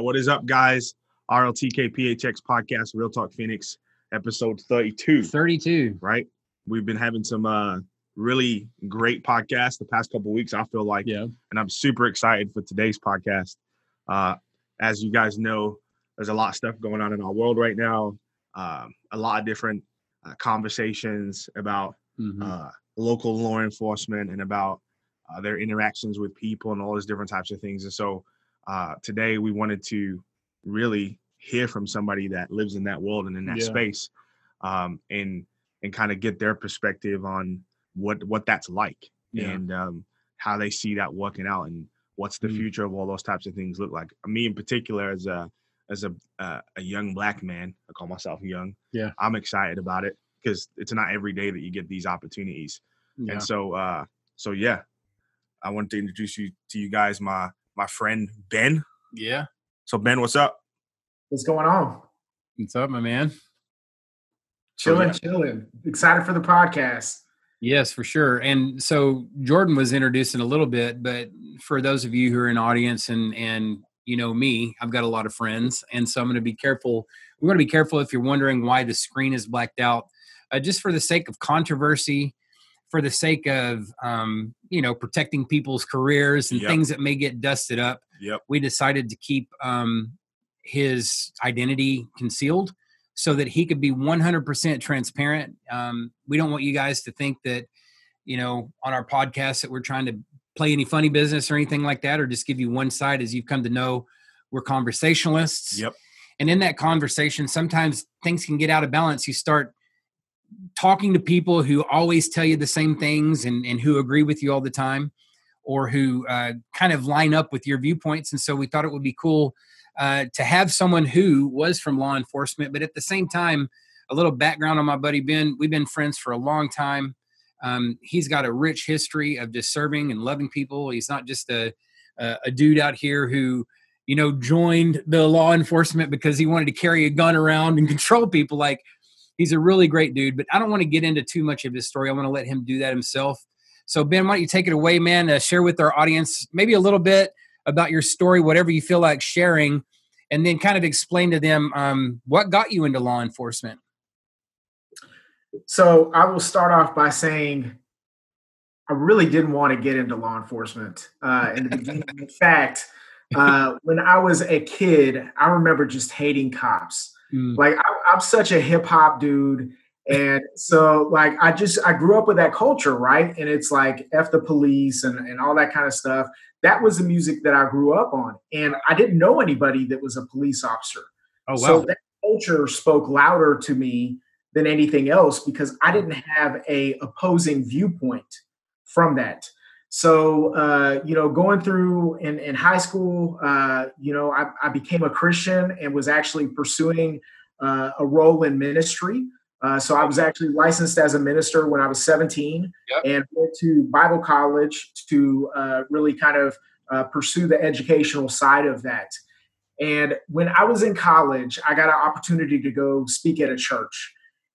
right, what is up, guys? RLTK PHX podcast, Real Talk Phoenix, episode 32. 32. Right? We've been having some uh really great podcasts the past couple weeks, I feel like. Yeah. And I'm super excited for today's podcast. Uh, as you guys know, there's a lot of stuff going on in our world right now. Um, a lot of different uh, conversations about Mhm. uh, local law enforcement and about uh, their interactions with people and all those different types of things. And so uh, today we wanted to really hear from somebody that lives in that world and in that Yeah. space, um, and and kind of get their perspective on what what that's like Yeah. and um, how they see that working out and what's the Mm. future of all those types of things look like. Me in particular, as a as a uh, a young black man, I call myself young. Yeah. I'm excited about it because it's not every day that you get these opportunities. Yeah. And so uh so yeah, I wanted to introduce you to you guys my my friend Ben. yeah. So Ben, what's up? What's going on? What's up, my man? So, Chilling, yeah. chilling. Excited for the podcast. Yes, for sure. And so Jordan was introducing a little bit, but for those of you who are in audience and and you know me, I've got a lot of friends, and so I'm going to be careful. We're going to be careful if you're wondering why the screen is blacked out, uh, just for the sake of controversy, for the sake of um, you know protecting people's careers and Yep. things that may get dusted up. Yep. we decided to keep um, his identity concealed so that he could be 100% transparent. Um, we don't want you guys to think that, you know, on our podcast that we're trying to play any funny business or anything like that, or just give you one side as you've come to know we're conversationalists. Yep. And in that conversation, sometimes things can get out of balance. You start talking to people who always tell you the same things and, and who agree with you all the time or who uh, kind of line up with your viewpoints. And so we thought it would be cool uh, to have someone who was from law enforcement, but at the same time, a little background on my buddy Ben. We've been friends for a long time. Um, he's got a rich history of just serving and loving people. He's not just a, a, a dude out here who, you know, joined the law enforcement because he wanted to carry a gun around and control people. Like, he's a really great dude, but I don't want to get into too much of his story. I want to let him do that himself. So, Ben, why don't you take it away, man? Uh, share with our audience maybe a little bit about your story, whatever you feel like sharing, and then kind of explain to them um, what got you into law enforcement. So I will start off by saying I really didn't want to get into law enforcement uh, in the beginning. in fact, uh, when I was a kid, I remember just hating cops. Mm, Like I, I'm such a hip hop dude. And so like I just I grew up with that culture, right? And it's like F the police and, and all that kind of stuff. That was the music that I grew up on. And I didn't know anybody that was a police officer. oh, wow. So that culture spoke louder to me than anything else because I didn't have a opposing viewpoint from that. So uh, you know, going through in, in high school, uh, you know, I, I became a Christian and was actually pursuing uh, a role in ministry. Uh, so I was actually licensed as a minister when I was 17 Yep. and went to Bible college to uh, really kind of uh, pursue the educational side of that. And when I was in college, I got an opportunity to go speak at a church,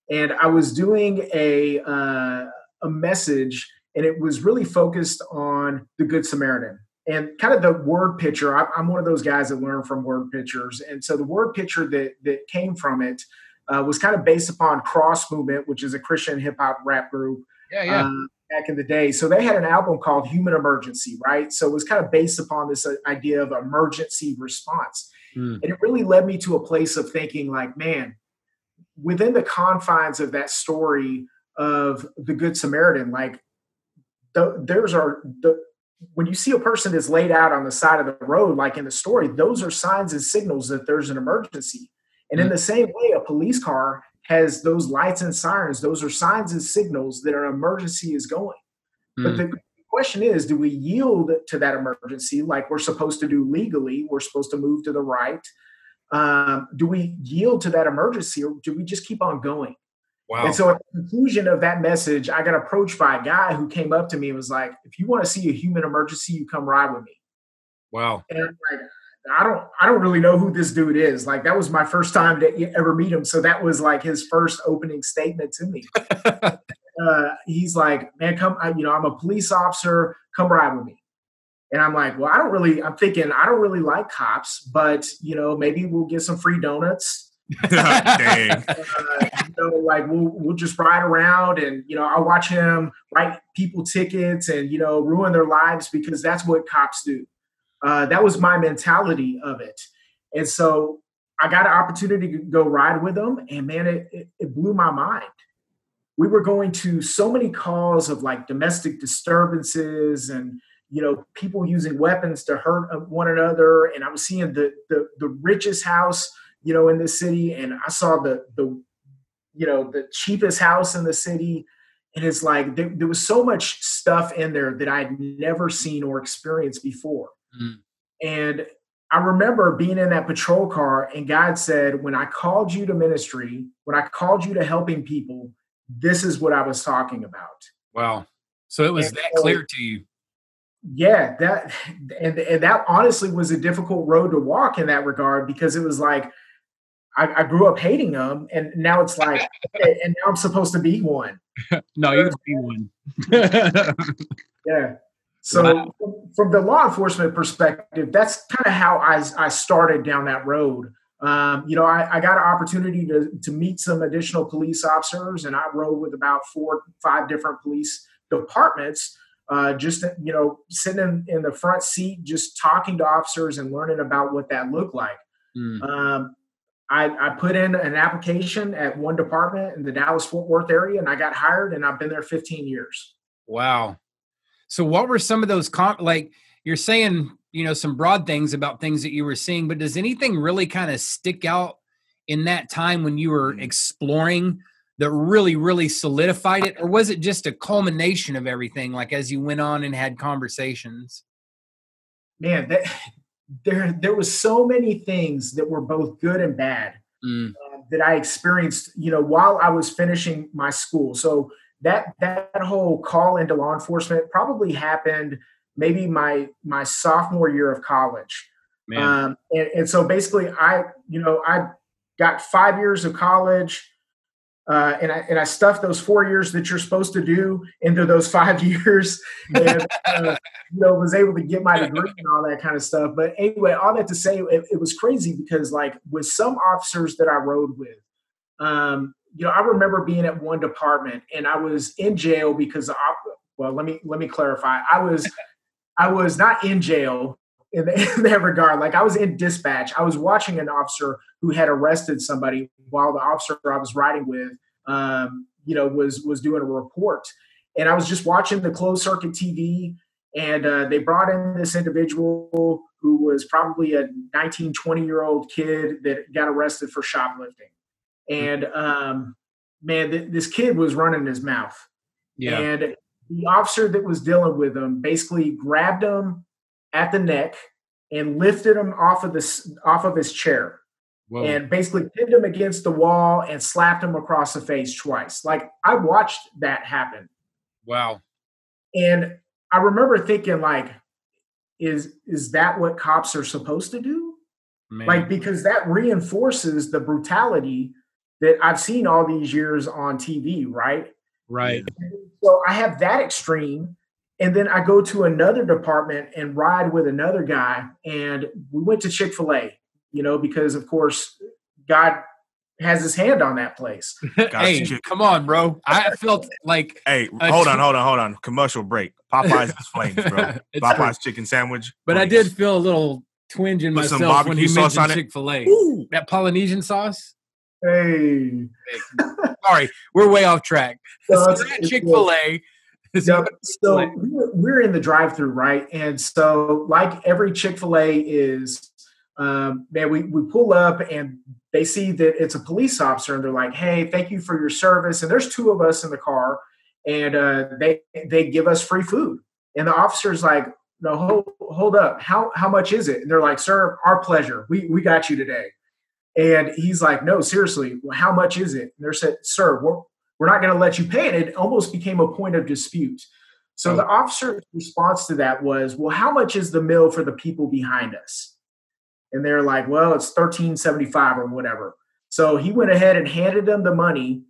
and I was doing a uh, a message, and it was really focused on the Good Samaritan and kind of the word picture. I, I'm one of those guys that learn from word pictures, and so the word picture that that came from it uh, was kind of based upon Cross Movement, which is a Christian hip hop rap group yeah, yeah. uh, back in the day. So they had an album called Human Emergency, right? So it was kind of based upon this uh, idea of emergency response. Mm. And it really led me to a place of thinking, like, man, within the confines of that story of the Good Samaritan, like, the, there's our the when you see a person that's laid out on the side of the road, like in the story, those are signs and signals that there's an emergency. And in Mm. the same way, a police car has those lights and sirens. Those are signs and signals that an emergency is going. But Mm. the question is, do we yield to that emergency like we're supposed to do legally? We're supposed to move to the right. Um, do we yield to that emergency or do we just keep on going? Wow. And so at the conclusion of that message, I got approached by a guy who came up to me and was like, if you want to see a human emergency, you come ride with me. wow. And I'm like, I don't I don't really know who this dude is. Like that was my first time to ever meet him. So that was like his first opening statement to me. uh, he's like, man, come, I, you know, I'm a police officer. Come ride with me. And I'm like, well, I don't really, I'm thinking, I don't really like cops, but, you know, maybe we'll get some free donuts. Dang. Uh, you know, like we'll, we'll just ride around and, you know, I'll watch him write people tickets and, you know, ruin their lives because that's what cops do. Uh, that was my mentality of it. And so I got an opportunity to go ride with them, and man, it, it, it, blew my mind. We were going to so many calls of like domestic disturbances and you know people using weapons to hurt uh, one another, and I was seeing the the, the richest house you know in this city, and I saw the the you know the cheapest house in the city, and it's like there, there was so much stuff in there that I'd never seen or experienced before. Mm. And I remember being in that patrol car and God said, when I called you to ministry, when I called you to helping people, this is what I was talking about. Wow. So it was and that so, clear to you. Yeah, that and, and that honestly was a difficult road to walk in that regard because it was like I, I grew up hating them, and now it's like, and now I'm supposed to be one. no, you be one. yeah. So, wow. from the law enforcement perspective, that's kind of how I, I started down that road. Um, you know, I, I, got an opportunity to, to meet some additional police officers, and I rode with about four, five different police departments. Uh, just you know, sitting in, in, the front seat, just talking to officers and learning about what that looked like. Mm. Um, I, I, put in an application at one department in the Dallas Fort Worth area, and I got hired, and I've been there 15 years. Wow, so what were some of those comp like you're saying, you know, some broad things about things that you were seeing, but does anything really kind of stick out in that time when you were mm. exploring that really, really solidified it? Or was it just a culmination of everything, like as you went on and had conversations? Man, that, there there was so many things that were both good and bad mm. uh, that I experienced, you know, while I was finishing my school. So that that whole call into law enforcement probably happened maybe my my sophomore year of college. Um, and, and, so basically, I you know I got five years of college, uh, and I and I stuffed those four years that you're supposed to do into those five years, and uh, you know was able to get my degree and all that kind of stuff. But anyway, all that to say, it, it was crazy because like with some officers that I rode with, um, you know, I remember being at one department and I was in jail because of, well, let me let me clarify. I was I was not in jail in, in that regard. Like I was in dispatch. I was watching an officer who had arrested somebody while the officer I was riding with, um, you know, was was doing a report. And I was just watching the closed circuit TV, and uh, they brought in this individual who was probably a 19, 20 year old kid that got arrested for shoplifting and um, man, th- this kid was running his mouth. Yeah. And the officer that was dealing with him basically grabbed him at the neck and lifted him off of this off of his chair. Whoa. And basically pinned him against the wall and slapped him across the face twice. Like I watched that happen. Wow. And I remember thinking, like, is is that what cops are supposed to do? Man. Like because that reinforces the brutality that I've seen all these years on TV, right? Right. So I have that extreme. And then I go to another department and ride with another guy. And we went to Chick fil A, you know, because of course, God has his hand on that place. hey, come on, bro. I felt like. Hey, hold on, hold on, hold on. Commercial break. Popeyes is flames, bro. Popeyes true. chicken sandwich. But I did feel a little twinge in Put myself when he mentioned Chick fil A. That Polynesian sauce. Hey. Sorry, we're way off track. So Chick fil A. So, so we're in the drive through, right? And so, like every Chick fil A is, um, man, we, we pull up and they see that it's a police officer and they're like, hey, thank you for your service. And there's two of us in the car and uh, they, they give us free food. And the officer's like, no, hold, hold up. How, how much is it? And they're like, sir, our pleasure. We, we got you today. And he's like, no, seriously, how much is it? And they're said, sir, we're, we're not going to let you pay. And it almost became a point of dispute. So oh. the officer's response to that was, well, how much is the mill for the people behind us? And they're like, well, it's 1375 or whatever. So he went ahead and handed them the money.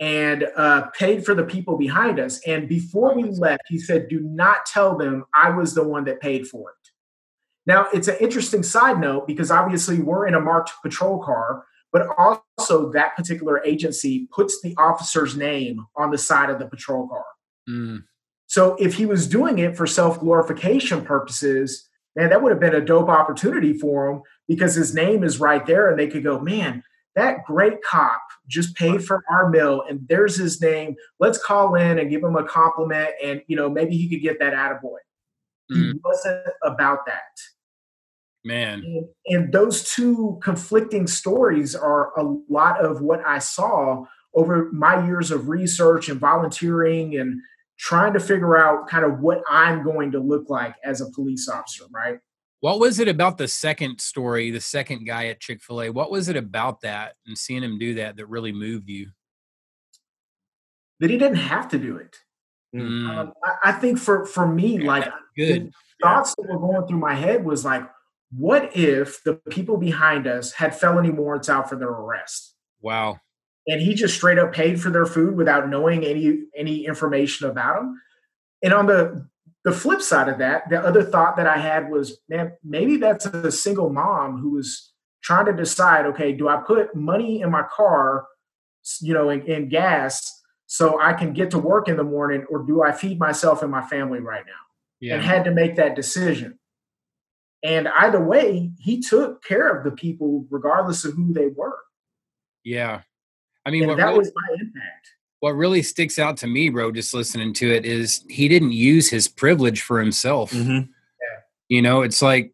and uh, paid for the people behind us. And before we left, he said, Do not tell them I was the one that paid for it. Now, it's an interesting side note because obviously we're in a marked patrol car, but also that particular agency puts the officer's name on the side of the patrol car. Mm. So if he was doing it for self glorification purposes, man, that would have been a dope opportunity for him because his name is right there and they could go, man, that great cop just paid for our meal and there's his name. Let's call in and give him a compliment and, you know, maybe he could get that attaboy. Mm. He wasn't about that. Man. And, and those two conflicting stories are a lot of what I saw over my years of research and volunteering and trying to figure out kind of what I'm going to look like as a police officer, right? What was it about the second story, the second guy at Chick fil A? What was it about that and seeing him do that that really moved you? That he didn't have to do it. Mm. Um, I, I, think for, for me, yeah, like good thoughts that were going through my head was like, what if the people behind us had felony warrants out for their arrest? Wow. And he just straight up paid for their food without knowing any any information about them. And on the the flip side of that, the other thought that I had was, man, maybe that's a single mom who was trying to decide, okay, do I put money in my car, you know, in, in gas so I can get to work in the morning, or do I feed myself and my family right now? Yeah. And had to make that decision. And either way, he took care of the people regardless of who they were. Yeah. I mean, that really, was my impact. What really sticks out to me, bro, just listening to it is he didn't use his privilege for himself. Mm-hmm. Yeah. You know, it's like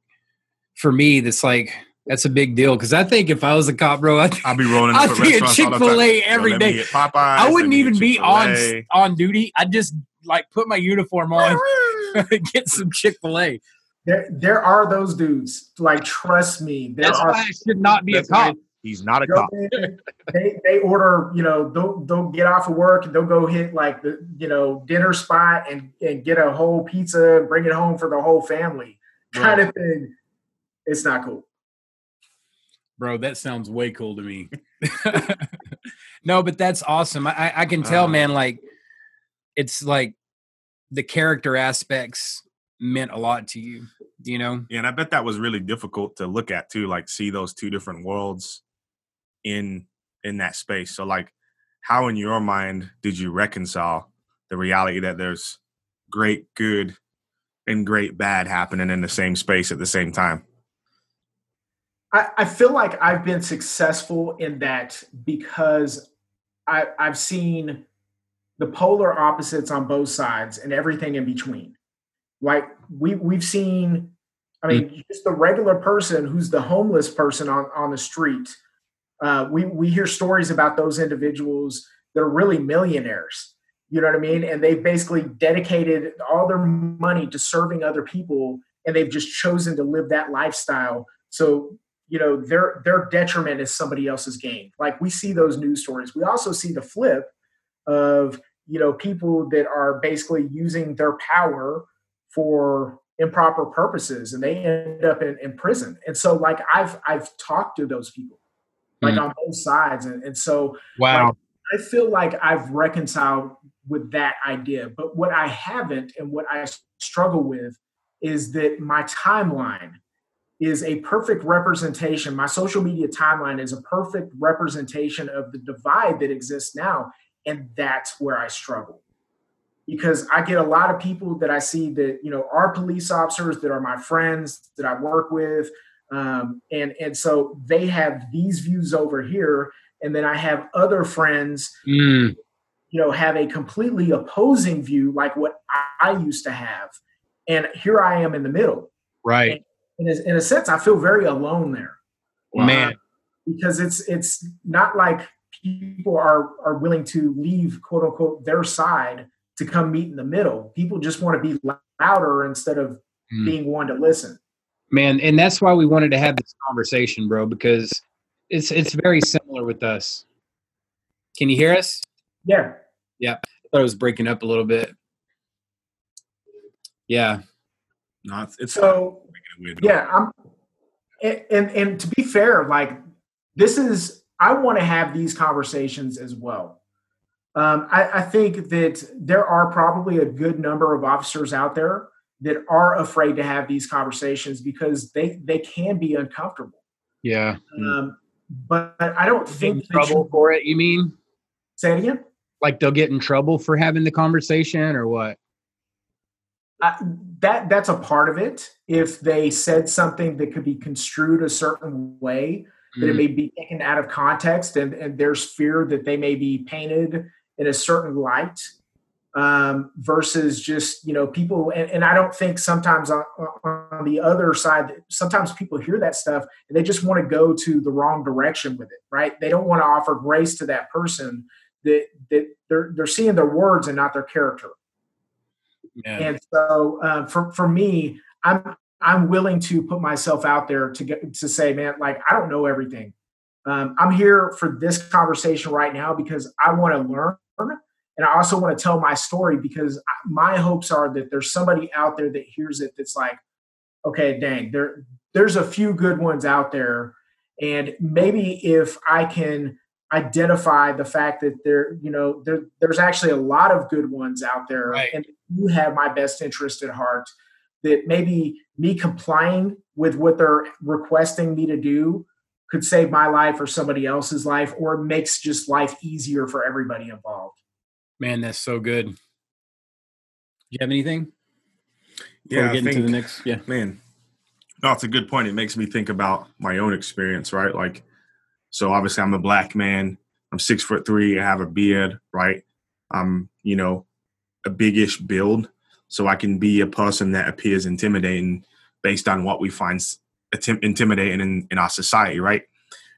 for me, that's like that's a big deal because I think if I was a cop, bro, I'd, I'd be rolling. I'd be at Chick Fil A every day. Popeyes, I wouldn't even be on on duty. I'd just like put my uniform on, get some Chick Fil A. There, there are those dudes. Like, trust me. There That's are, why I should not be a cop. He's not a cop. they they order, you know, they'll they'll get off of work and they'll go hit like the you know dinner spot and and get a whole pizza and bring it home for the whole family right. kind of thing. It's not cool. Bro, that sounds way cool to me. no, but that's awesome. I I can tell, uh, man. Like, it's like the character aspects meant a lot to you you know? Yeah and i bet that was really difficult to look at too like see those two different worlds in in that space. So like how in your mind did you reconcile the reality that there's great good and great bad happening in the same space at the same time? I, I feel like i've been successful in that because I, i've seen the polar opposites on both sides and everything in between like we we've seen, I mean, mm-hmm. just the regular person who's the homeless person on on the street. Uh, we we hear stories about those individuals that are really millionaires. You know what I mean? And they've basically dedicated all their money to serving other people, and they've just chosen to live that lifestyle. So you know their their detriment is somebody else's gain. Like we see those news stories. We also see the flip of you know people that are basically using their power for improper purposes and they end up in, in prison. And so like i've i've talked to those people like mm. on both sides. And, and so wow. like, i feel like i've reconciled with that idea. But what i haven't and what i struggle with is that my timeline is a perfect representation. My social media timeline is a perfect representation of the divide that exists now and that's where i struggle because I get a lot of people that I see that you know are police officers that are my friends that I work with, um, and and so they have these views over here, and then I have other friends, mm. you know, have a completely opposing view like what I used to have, and here I am in the middle. Right. And in, a, in a sense, I feel very alone there. Man, uh, because it's it's not like people are are willing to leave quote unquote their side to come meet in the middle. People just want to be louder instead of mm. being one to listen. Man, and that's why we wanted to have this conversation, bro, because it's it's very similar with us. Can you hear us? Yeah. Yeah. I thought it was breaking up a little bit. Yeah. No, it's, it's so yeah, I'm and, and and to be fair, like this is I want to have these conversations as well Um, I, I think that there are probably a good number of officers out there that are afraid to have these conversations because they they can be uncomfortable. Yeah. Um, but I don't think trouble for it. You mean? Say it again. Like they'll get in trouble for having the conversation, or what? Uh, that that's a part of it. If they said something that could be construed a certain way, mm. that it mm. may be taken out of context, and, and there's fear that they may be painted in a certain light, um, versus just you know people. And, and I don't think sometimes on, on the other side, sometimes people hear that stuff and they just want to go to the wrong direction with it. Right? They don't want to offer grace to that person. That that they're they're seeing their words and not their character. Yeah. And so uh, for for me, I'm I'm willing to put myself out there to get to say, man, like I don't know everything. Um, I'm here for this conversation right now because I want to learn, and I also want to tell my story because my hopes are that there's somebody out there that hears it that's like, okay, dang, there there's a few good ones out there, and maybe if I can identify the fact that there you know there, there's actually a lot of good ones out there right. and you have my best interest at heart that maybe me complying with what they're requesting me to do could save my life or somebody else's life or makes just life easier for everybody involved. Man that's so good. Do you have anything? Before yeah get think, into the next yeah. man no it's a good point. It makes me think about my own experience right? Like so obviously, I'm a black man. I'm six foot three. I have a beard, right? I'm, you know, a biggish build, so I can be a person that appears intimidating based on what we find intimidating in, in our society, right?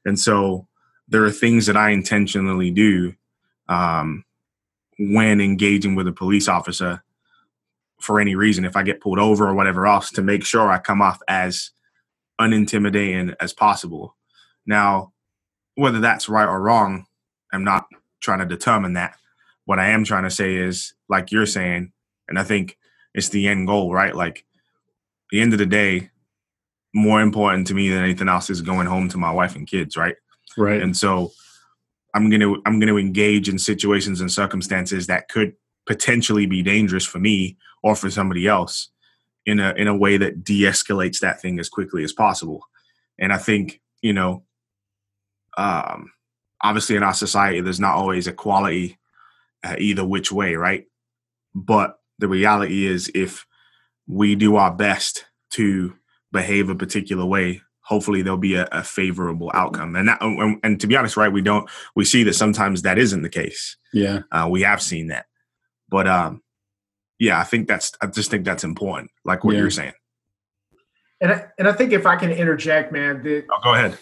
And so there are things that I intentionally do um, when engaging with a police officer for any reason, if I get pulled over or whatever else, to make sure I come off as unintimidating as possible. Now, whether that's right or wrong, I'm not trying to determine that. What I am trying to say is, like you're saying, and I think it's the end goal, right? Like, the end of the day, more important to me than anything else is going home to my wife and kids, right? Right. And so I'm gonna I'm gonna engage in situations and circumstances that could potentially be dangerous for me or for somebody else in a in a way that de-escalates that thing as quickly as possible. And I think, you know, um, obviously in our society there's not always equality uh, either which way right but the reality is if we do our best to behave a particular way hopefully there'll be a, a favorable outcome. And that and, and, to be honest right we don't we see that sometimes that isn't the case. Yeah. Uh, we have seen that. But um yeah i think that's i just think that's important like what yeah. you're saying. And I, and I think if i can interject man that oh, go ahead.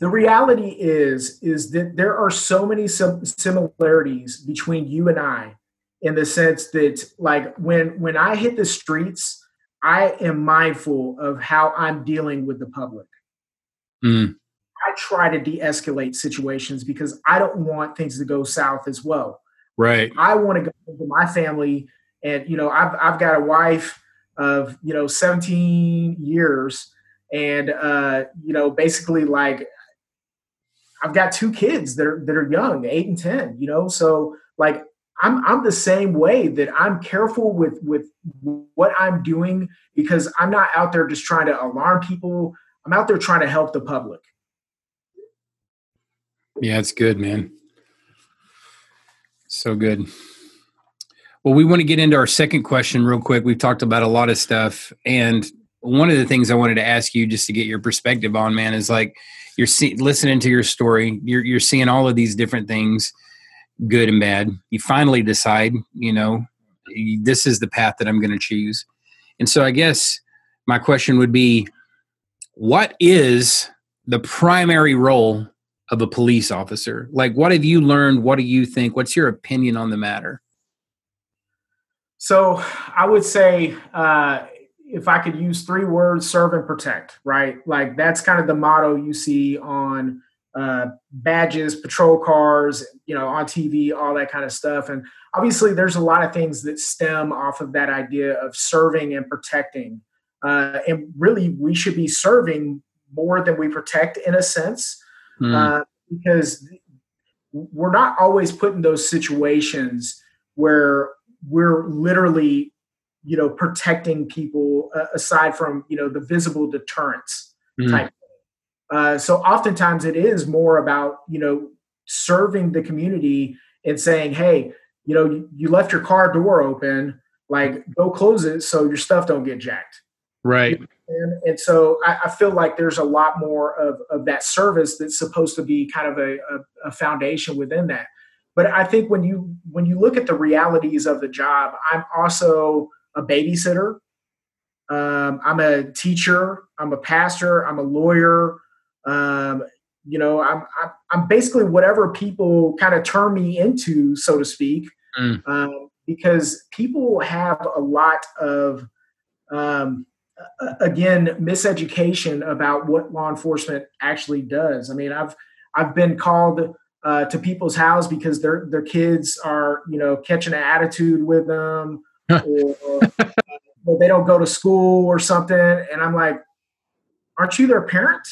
the reality is is that there are so many similarities between you and I in the sense that like when when I hit the streets I am mindful of how I'm dealing with the public. Mm. I try to de-escalate situations because I don't want things to go south as well. Right. I want to go to my family and you know I've I've got a wife of you know 17 years and uh, you know, basically like I've got two kids that are that are young, eight and ten. You know, so like I'm I'm the same way that I'm careful with with what I'm doing because I'm not out there just trying to alarm people. I'm out there trying to help the public. Yeah, it's good, man. So good. Well, we want to get into our second question real quick. We've talked about a lot of stuff, and one of the things I wanted to ask you just to get your perspective on, man, is like you're see, listening to your story, you're you're seeing all of these different things, good and bad. You finally decide, you know, this is the path that I'm going to choose. And so I guess my question would be what is the primary role of a police officer? Like what have you learned? What do you think? What's your opinion on the matter? So I would say uh, if I could use three words, serve and protect, right? Like that's kind of the motto you see on uh, badges, patrol cars, you know, on TV, all that kind of stuff. And obviously, there's a lot of things that stem off of that idea of serving and protecting. Uh, and really, we should be serving more than we protect in a sense, mm. uh, because we're not always put in those situations where we're literally you know protecting people uh, aside from you know the visible deterrence mm. type uh, so oftentimes it is more about you know serving the community and saying hey you know you, left your car door open like go close it so your stuff don't get jacked. Right. And, and so I, I, feel like there's a lot more of, of that service that's supposed to be kind of a, a, a foundation within that. But i think when you when you look at the realities of the job i'm also a babysitter. Um, i'm a teacher i'm a pastor i'm a lawyer um, you know I'm, I'm, I'm basically whatever people kind of turn me into so to speak mm. um, because people have a lot of um, again miseducation about what law enforcement actually does. I mean i've i've been called uh, to people's house because their their kids are you know catching an attitude with them or, or they don't go to school or something and i'm like aren't you their parent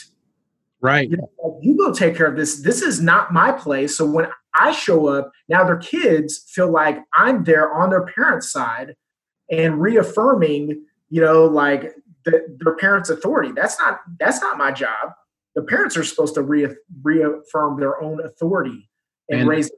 right you, know, you go take care of this this is not my place so when i show up now their kids feel like i'm there on their parents side and reaffirming you know, like the, their parents' authority. That's not that's not my job. The parents are supposed to re- reaffirm their own authority and, and raise.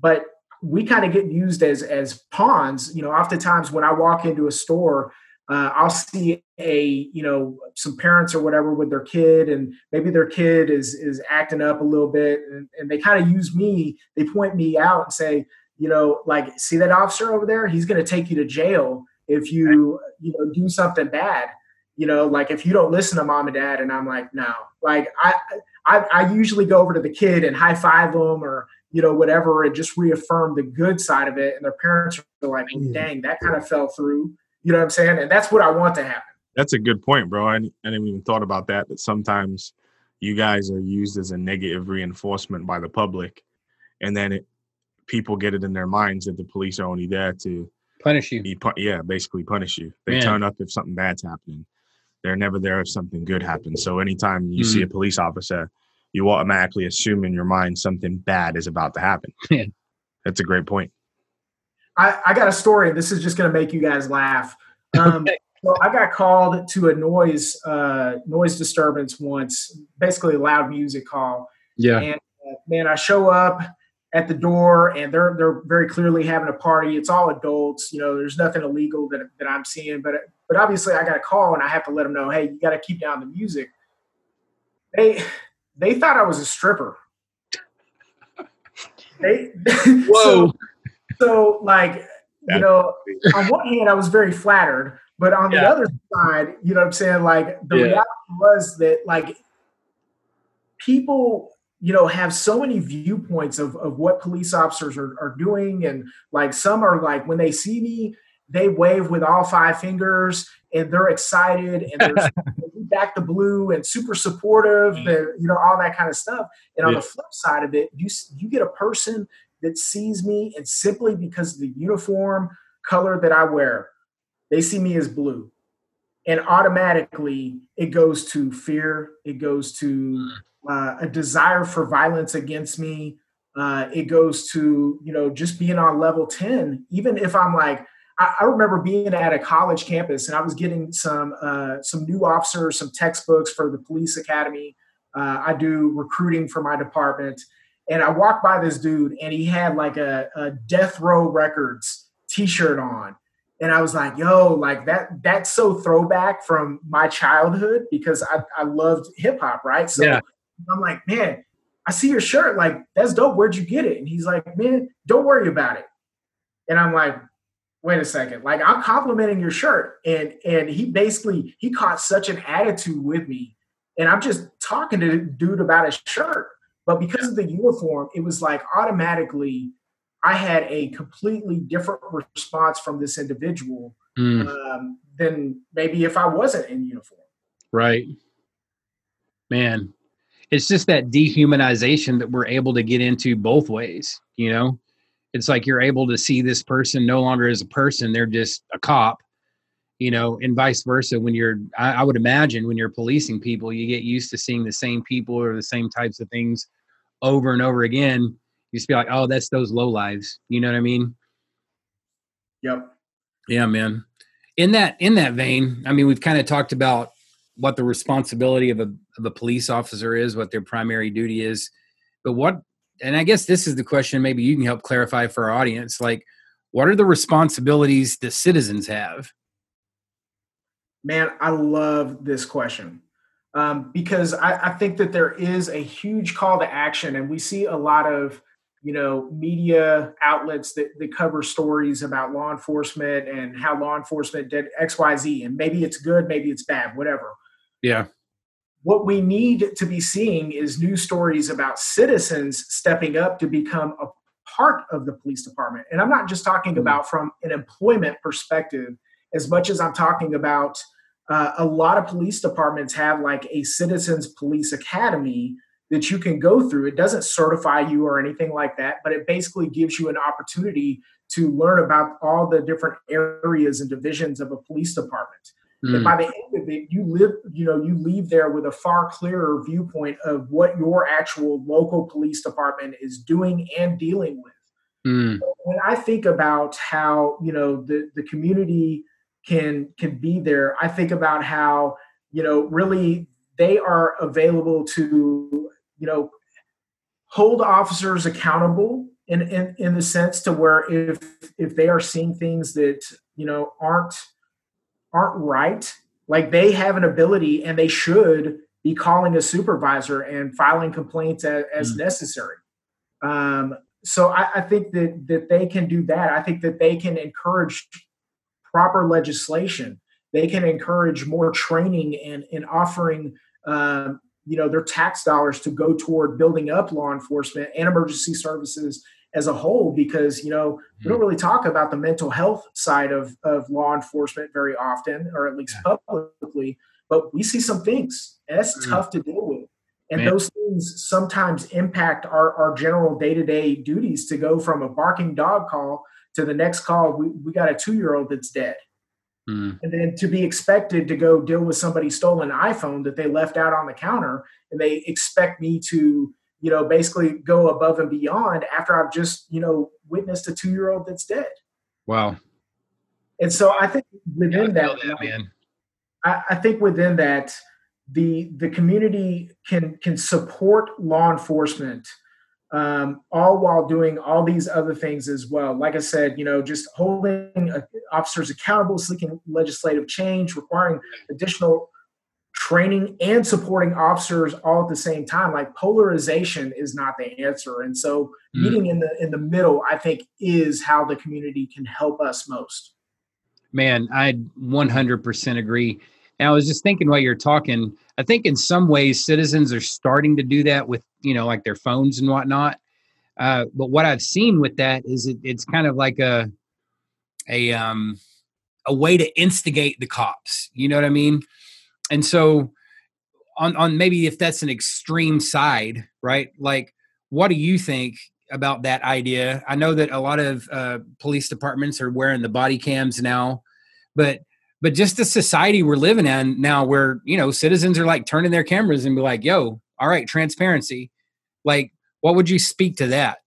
But we kind of get used as as pawns. You know, oftentimes when I walk into a store, uh, I'll see a you know some parents or whatever with their kid, and maybe their kid is is acting up a little bit, and, and they kind of use me. They point me out and say, you know, like, see that officer over there? He's going to take you to jail if you you know do something bad you know like if you don't listen to mom and dad and i'm like no like i i, I usually go over to the kid and high five them or you know whatever and just reaffirm the good side of it and their parents are like well, dang that kind of fell through you know what i'm saying and that's what i want to happen that's a good point bro i, I didn't even thought about that that sometimes you guys are used as a negative reinforcement by the public and then it, people get it in their minds that the police are only there to punish you. Be, yeah, basically punish you. They Man. turn up if something bad's happening. They're never there if something good happens. So anytime you mm. see a mm. police officer, you automatically assume in your mind something bad is about to happen. Man. That's a great point. I, I got a story. This is just going to make you guys laugh. Um, well, I got called to a noise uh, noise disturbance once, basically a loud music call. Yeah. And uh, man, I show up at the door and they're they're very clearly having a party. It's all adults, you know. There's nothing illegal that that I'm seeing, but but obviously I got a call and I have to let them know, hey, you got to keep down the music. They they thought I was a stripper. They whoa. so, so like you know, on one hand I was very flattered, but on yeah. the other side, you know what I'm saying? Like the yeah. reality was that like people you know have so many viewpoints of, of what police officers are, are doing and like some are like when they see me they wave with all five fingers and they're excited and they're back to blue and super supportive mm-hmm. and you know all that kind of stuff and on yeah. the flip side of it you you get a person that sees me and simply because of the uniform color that i wear they see me as blue and automatically it goes to fear it goes to uh, a desire for violence against me. Uh, it goes to you know just being on level 10 even if i'm like I, I remember being at a college campus and i was getting some uh, some new officers some textbooks for the police academy uh, i do recruiting for my department and i walked by this dude and he had like a, a death row records t-shirt on and I was like, yo, like that that's so throwback from my childhood because I, I loved hip hop, right? So yeah. I'm like, man, I see your shirt. Like, that's dope. Where'd you get it? And he's like, man, don't worry about it. And I'm like, wait a second. Like, I'm complimenting your shirt. And and he basically he caught such an attitude with me. And I'm just talking to the dude about his shirt. But because of the uniform, it was like automatically I had a completely different response from this individual mm. um, than maybe if I wasn't in uniform. Right. Man, it's just that dehumanization that we're able to get into both ways you know it's like you're able to see this person no longer as a person they're just a cop you know and vice versa when you're I, I, would imagine when you're policing people you get used to seeing the same people or the same types of things over and over again, you just be like, oh, that's those low lives. You know what I mean? Yep. Yeah, man. In that in that vein, I mean, we've kind of talked about what the responsibility of a of a police officer is, what their primary duty is, but what and I guess this is the question maybe you can help clarify for our audience like what are the responsibilities the citizens have? Man, I love this question. Um, because I, I think that there is a huge call to action, and we see a lot of you know media outlets that, that cover stories about law enforcement and how law enforcement did xyz and maybe it's good maybe it's bad whatever. Yeah. What we need to be seeing is new stories about citizens stepping up to become a part of the police department. And i'm not just talking mm-hmm. about from an employment perspective as much as i'm talking about uh, a lot of police departments have like a citizens police academy that you can go through. It doesn't certify you or anything like that, but it basically gives you an opportunity to learn about all the different areas and divisions of a police department. Mm. And by the end of it, you live, you know, you leave there with a far clearer viewpoint of what your actual local police department is doing and dealing with. Mm. When I think about how, you know, the, the community can can be there, I think about how, you know, really they are available to you know, hold officers accountable in, in, in the sense to where if if they are seeing things that you know aren't aren't right, like they have an ability and they should be calling a supervisor and filing complaints as, as mm. necessary. Um, so I, I, think that that they can do that. I think that they can encourage proper legislation. They can encourage more training and, and offering um, you know their tax dollars to go toward building up law enforcement and emergency services as a whole because you know we don't hmm. really talk about the mental health side of, of law enforcement very often or at least publicly but we see some things and that's mm-hmm. tough to deal with and Man. those things sometimes impact our, our general day-to-day duties to go from a barking dog call to the next call we, we got a two-year-old that's dead Mm. And then to be expected to go deal with somebody's stolen iPhone that they left out on the counter, and they expect me to, you know, basically go above and beyond after I've just, you know, witnessed a two year old that's dead. Wow. And so I think within that, that man. I, I think within that, the the community can can support law enforcement um, all while doing all these other things as well. Like I said, you know, just holding uh, officers accountable, seeking legislative change, requiring additional training and supporting officers all at the same time. Like polarization is not the answer, and so mm. meeting in the in the middle, I think, is how the community can help us most. Man, I 100% agree. And I was just thinking while you're talking, I think in some ways citizens are starting to do that with, you know, like their phones and whatnot. Uh, but what I've seen with that is it, it's kind of like a, a, um, a way to instigate the cops. You know what I mean? And so on, on maybe if that's an extreme side, right? Like, what do you think about that idea? I know that a lot of uh, police departments are wearing the body cams now, but but just the society we're living in now where you know citizens are like turning their cameras and be like yo all right transparency. Like what would you speak to that?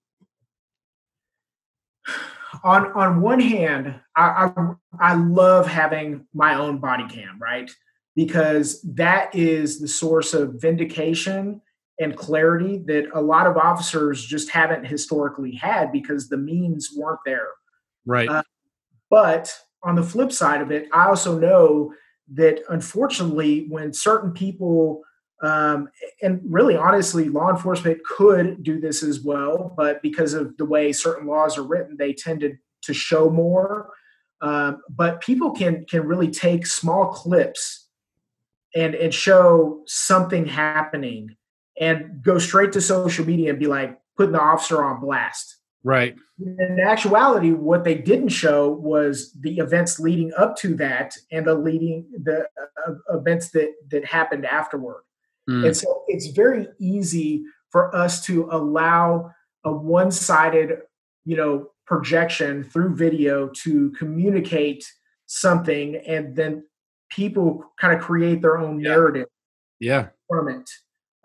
On on one hand I, I, I love having my own body cam right? Because that is the source of vindication and clarity that a lot of officers just haven't historically had because the means weren't there. Right. Uh, but on the flip side of it, I also know that unfortunately, when certain people, um, and really honestly, law enforcement could do this as well, but because of the way certain laws are written, they tended to show more. Um, but people can can really take small clips and and show something happening and go straight to social media and be like putting the officer on blast Right. In actuality, what they didn't show was the events leading up to that and the leading the uh, events that that happened afterward. Mm. And so it's very easy for us to allow a one-sided, you know, projection through video to communicate something and then people kind of create their own yeah. narrative yeah from it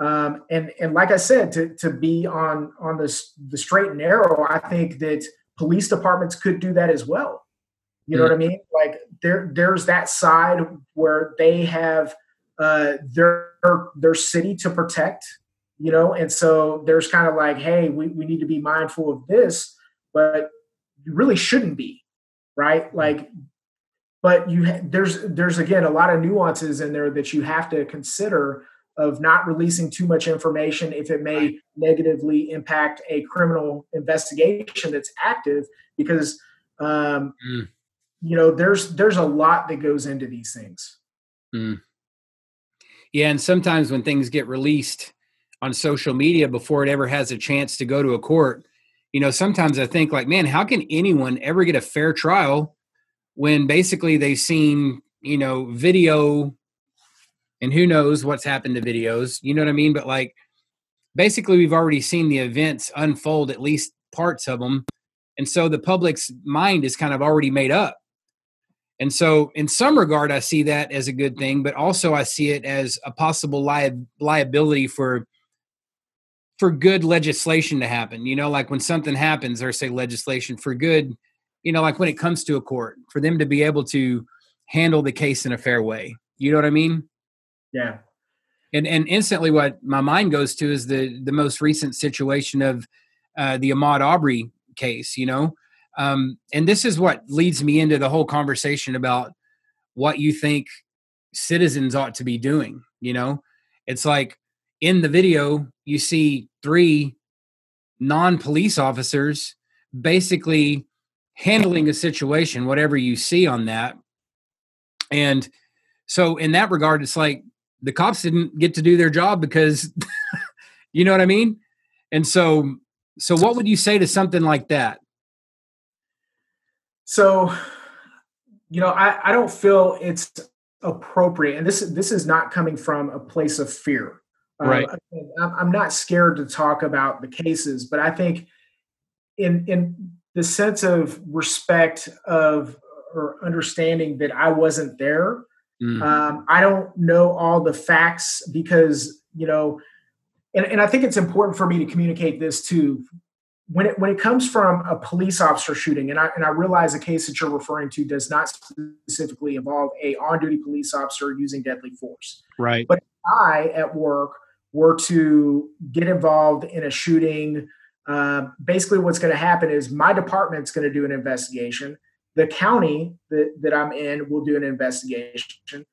Um, and and like I said, to to be on on this the straight and narrow, I think that police departments could do that as well. You know mm-hmm. what I mean? Like there there's that side where they have uh, their their city to protect, you know, and so there's kind of like, hey, we, we need to be mindful of this, but you really shouldn't be, right? Like but you there's there's again a lot of nuances in there that you have to consider of not releasing too much information if it may negatively impact a criminal investigation that's active because um, mm. you know there's there's a lot that goes into these things mm. yeah and sometimes when things get released on social media before it ever has a chance to go to a court you know sometimes i think like man how can anyone ever get a fair trial when basically they've seen you know video and who knows what's happened to videos you know what i mean but like basically we've already seen the events unfold at least parts of them and so the public's mind is kind of already made up and so in some regard i see that as a good thing but also i see it as a possible li- liability for for good legislation to happen you know like when something happens or say legislation for good you know, like when it comes to a court, for them to be able to handle the case in a fair way. You know what I mean? Yeah. And and instantly, what my mind goes to is the the most recent situation of uh, the Ahmaud Arbery case. You know, um, and this is what leads me into the whole conversation about what you think citizens ought to be doing. You know, it's like in the video you see three non-police officers basically handling a situation, whatever you see on that. And so, in that regard, it's like the cops didn't get to do their job because, you know what I mean? And so, so what would you say to something like that? So, you know, I, I don't feel it's appropriate, and this this is not coming from a place of fear. Right. Um, I'm not scared to talk about the cases, but I think in in the sense of respect of or understanding that I wasn't there. Mm. Um, I don't know all the facts because you know, and, and I think it's important for me to communicate this too. When it when it comes from a police officer shooting, and I and I realize the case that you're referring to does not specifically involve a on duty police officer using deadly force. Right. But if I at work were to get involved in a shooting uh, basically, what's going to happen is my department's going to do an investigation. The county that, that I'm in will do an investigation.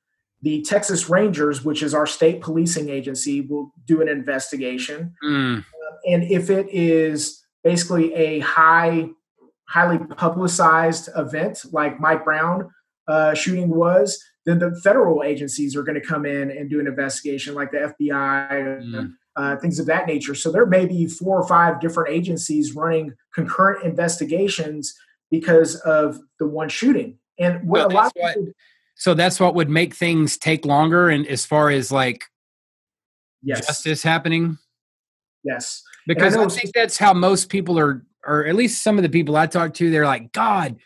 The Texas Rangers, which is our state policing agency, will do an investigation. Mm. Uh, and if it is basically a high, highly publicized event like Mike Brown uh, shooting was, then the federal agencies are going to come in and do an investigation, like the FBI, mm uh, things of that nature. So there may be four or five different agencies running concurrent investigations because of the one shooting. And what a lot what, people, so that's what would make things take longer and as far as like yes. justice happening. Yes. Because I, I think that's how most people are or at least some of the people I talk to, they're like, God,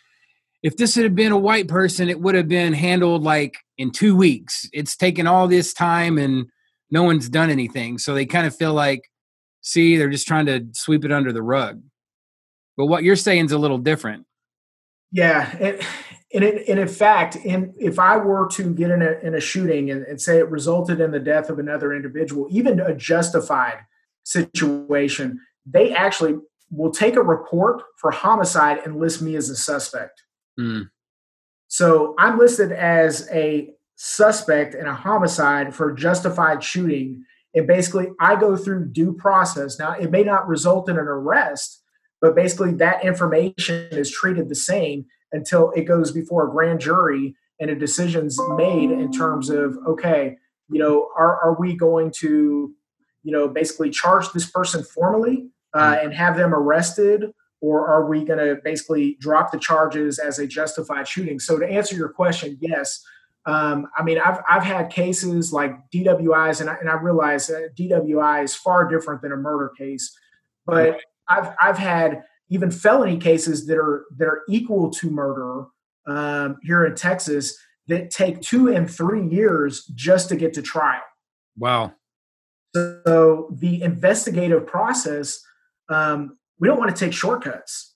if this had been a white person, it would have been handled like in two weeks. It's taken all this time and no one's done anything. So they kind of feel like, see, they're just trying to sweep it under the rug. But what you're saying is a little different. Yeah. And, and, it, and in fact, in, if I were to get in a, in a shooting and, and say it resulted in the death of another individual, even a justified situation, they actually will take a report for homicide and list me as a suspect. Mm. So I'm listed as a suspect in a homicide for justified shooting. And basically, I go through due process. Now, it may not result in an arrest, but basically, that information is treated the same until it goes before a grand jury and a decision's made in terms of, okay, you know, are, are we going to, you know, basically charge this person formally uh, mm. and have them arrested? Or are we going to basically drop the charges as a justified shooting? So, to answer your question, yes, um, I mean, I've I've had cases like DWIs, and I, and I realize that DWI is far different than a murder case, but. I've I've had even felony cases that are that are equal to murder um, here in Texas that take two and three years just to get to trial. Wow. So the investigative process, um, we don't want to take shortcuts.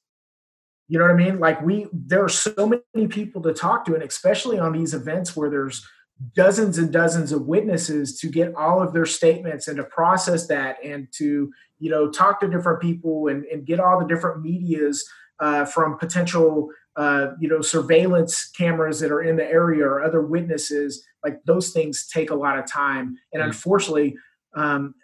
You know what I mean? Like we, there are so many people to talk to, and especially on these events where there's dozens and dozens of witnesses to get all of their statements and to process that and to you know talk to different people and, and get all the different medias uh, from potential uh, you know surveillance cameras that are in the area or other witnesses like those things take a lot of time and mm-hmm. unfortunately um,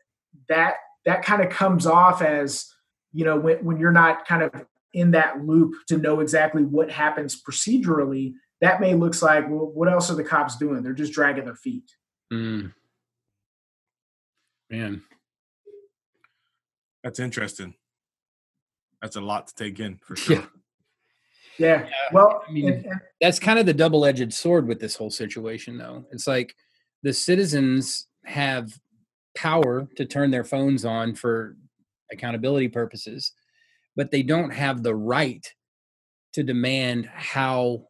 that that kind of comes off as you know when, when you're not kind of in that loop to know exactly what happens procedurally that may looks like well what else are the cops doing they're just dragging their feet mm. man that's interesting that's a lot to take in for sure yeah. Yeah. Well, I mean, and, and, that's kind of the double edged sword with this whole situation, though. It's like the citizens have power to turn their phones on for accountability purposes, but they don't have the right to demand how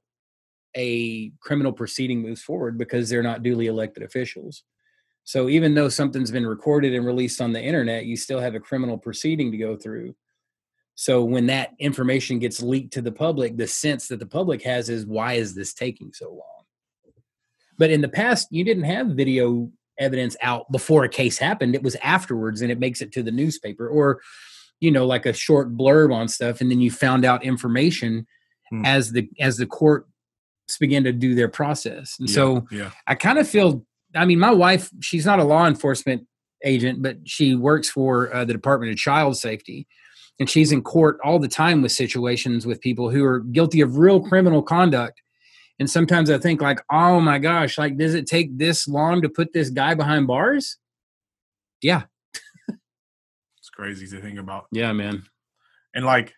a criminal proceeding moves forward because they're not duly elected officials. So even though something's been recorded and released on the internet, you still have a criminal proceeding to go through. So when that information gets leaked to the public, the sense that the public has is why is this taking so long? But in the past, you didn't have video evidence out before a case happened. It was afterwards and it makes it to the newspaper or you know like a short blurb on stuff and then you found out information hmm. as the as the court begin to do their process. And yeah, so yeah. I kind of feel I mean my wife she's not a law enforcement agent but she works for uh, the Department of Child Safety. And she's in court all the time with situations with people who are guilty of real criminal conduct. And sometimes i think like oh my gosh like does it take this long to put this guy behind bars? Yeah. It's crazy to think about. Yeah man. And like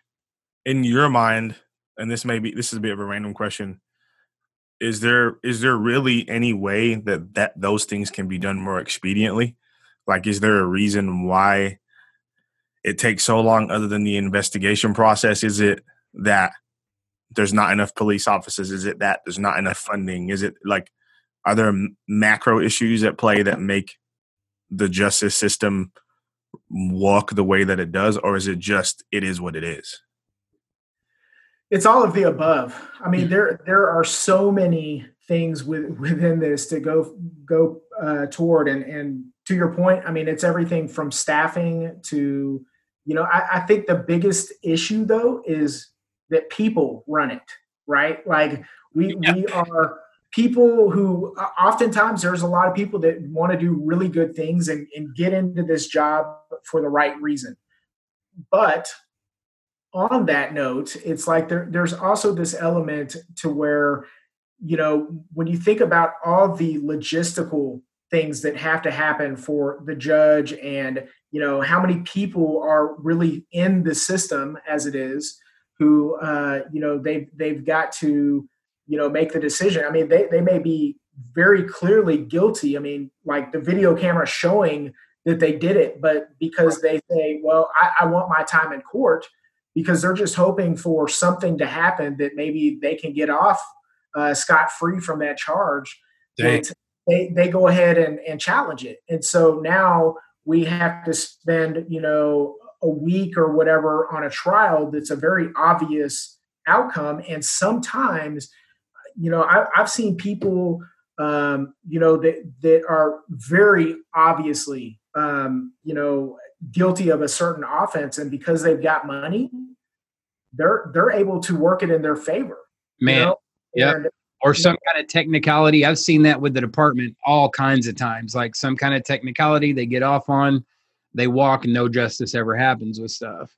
in your mind and this may be this is a bit of a random question is there is there really any way that that those things can be done more expediently like is there a reason why it takes so long other than the investigation process? Is it that there's not enough police officers? Is it that there's not enough funding? Is it like, are there macro issues at play that make the justice system walk the way that it does? Or is it just, it is what it is? It's all of the above. I mean, there there are so many things with, within this to go go uh, toward, and and to your point, I mean, it's everything from staffing to you know, I, I think the biggest issue though is that people run it, right? Like we yeah. we are people who oftentimes there's a lot of people that want to do really good things and, and get into this job for the right reason. But on that note, it's like there, there's also this element to where, you know, when you think about all the logistical things that have to happen for the judge and you know how many people are really in the system as it is who uh, you know they've they've got to you know make the decision. I mean they, they may be very clearly guilty. I mean like the video camera showing that they did it but because they say well i, I want my time in court because they're just hoping for something to happen that maybe they can get off uh, scot free from that charge. They, they go ahead and, and challenge it. And so now we have to spend you know a week or whatever on a trial that's a very obvious outcome. And sometimes you know I, have seen people um, you know that that are very obviously um, you know guilty of a certain offense and because they've got money they're they're able to work it in their favor man you know? yeah or some kind of technicality. I've seen that with the department all kinds of times. Like some kind of technicality they get off on, they walk and no justice ever happens with stuff.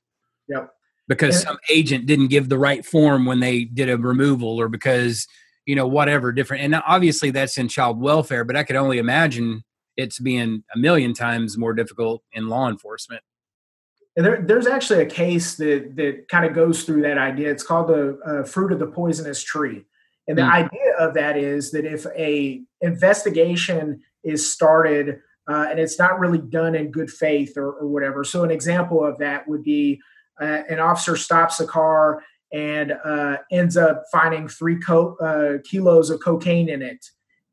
Yep. Because and, some agent didn't give the right form when they did a removal or because, you know, whatever different. And obviously that's in child welfare, but I could only imagine it's being a million times more difficult in law enforcement. And there, there's actually a case that that kind of goes through that idea. It's called the uh, fruit of the poisonous tree and the mm. idea of that is that if a investigation is started uh, and it's not really done in good faith or, or whatever. So an example of that would be uh, an officer stops a car and uh, ends up finding three co- uh, kilos of cocaine in it,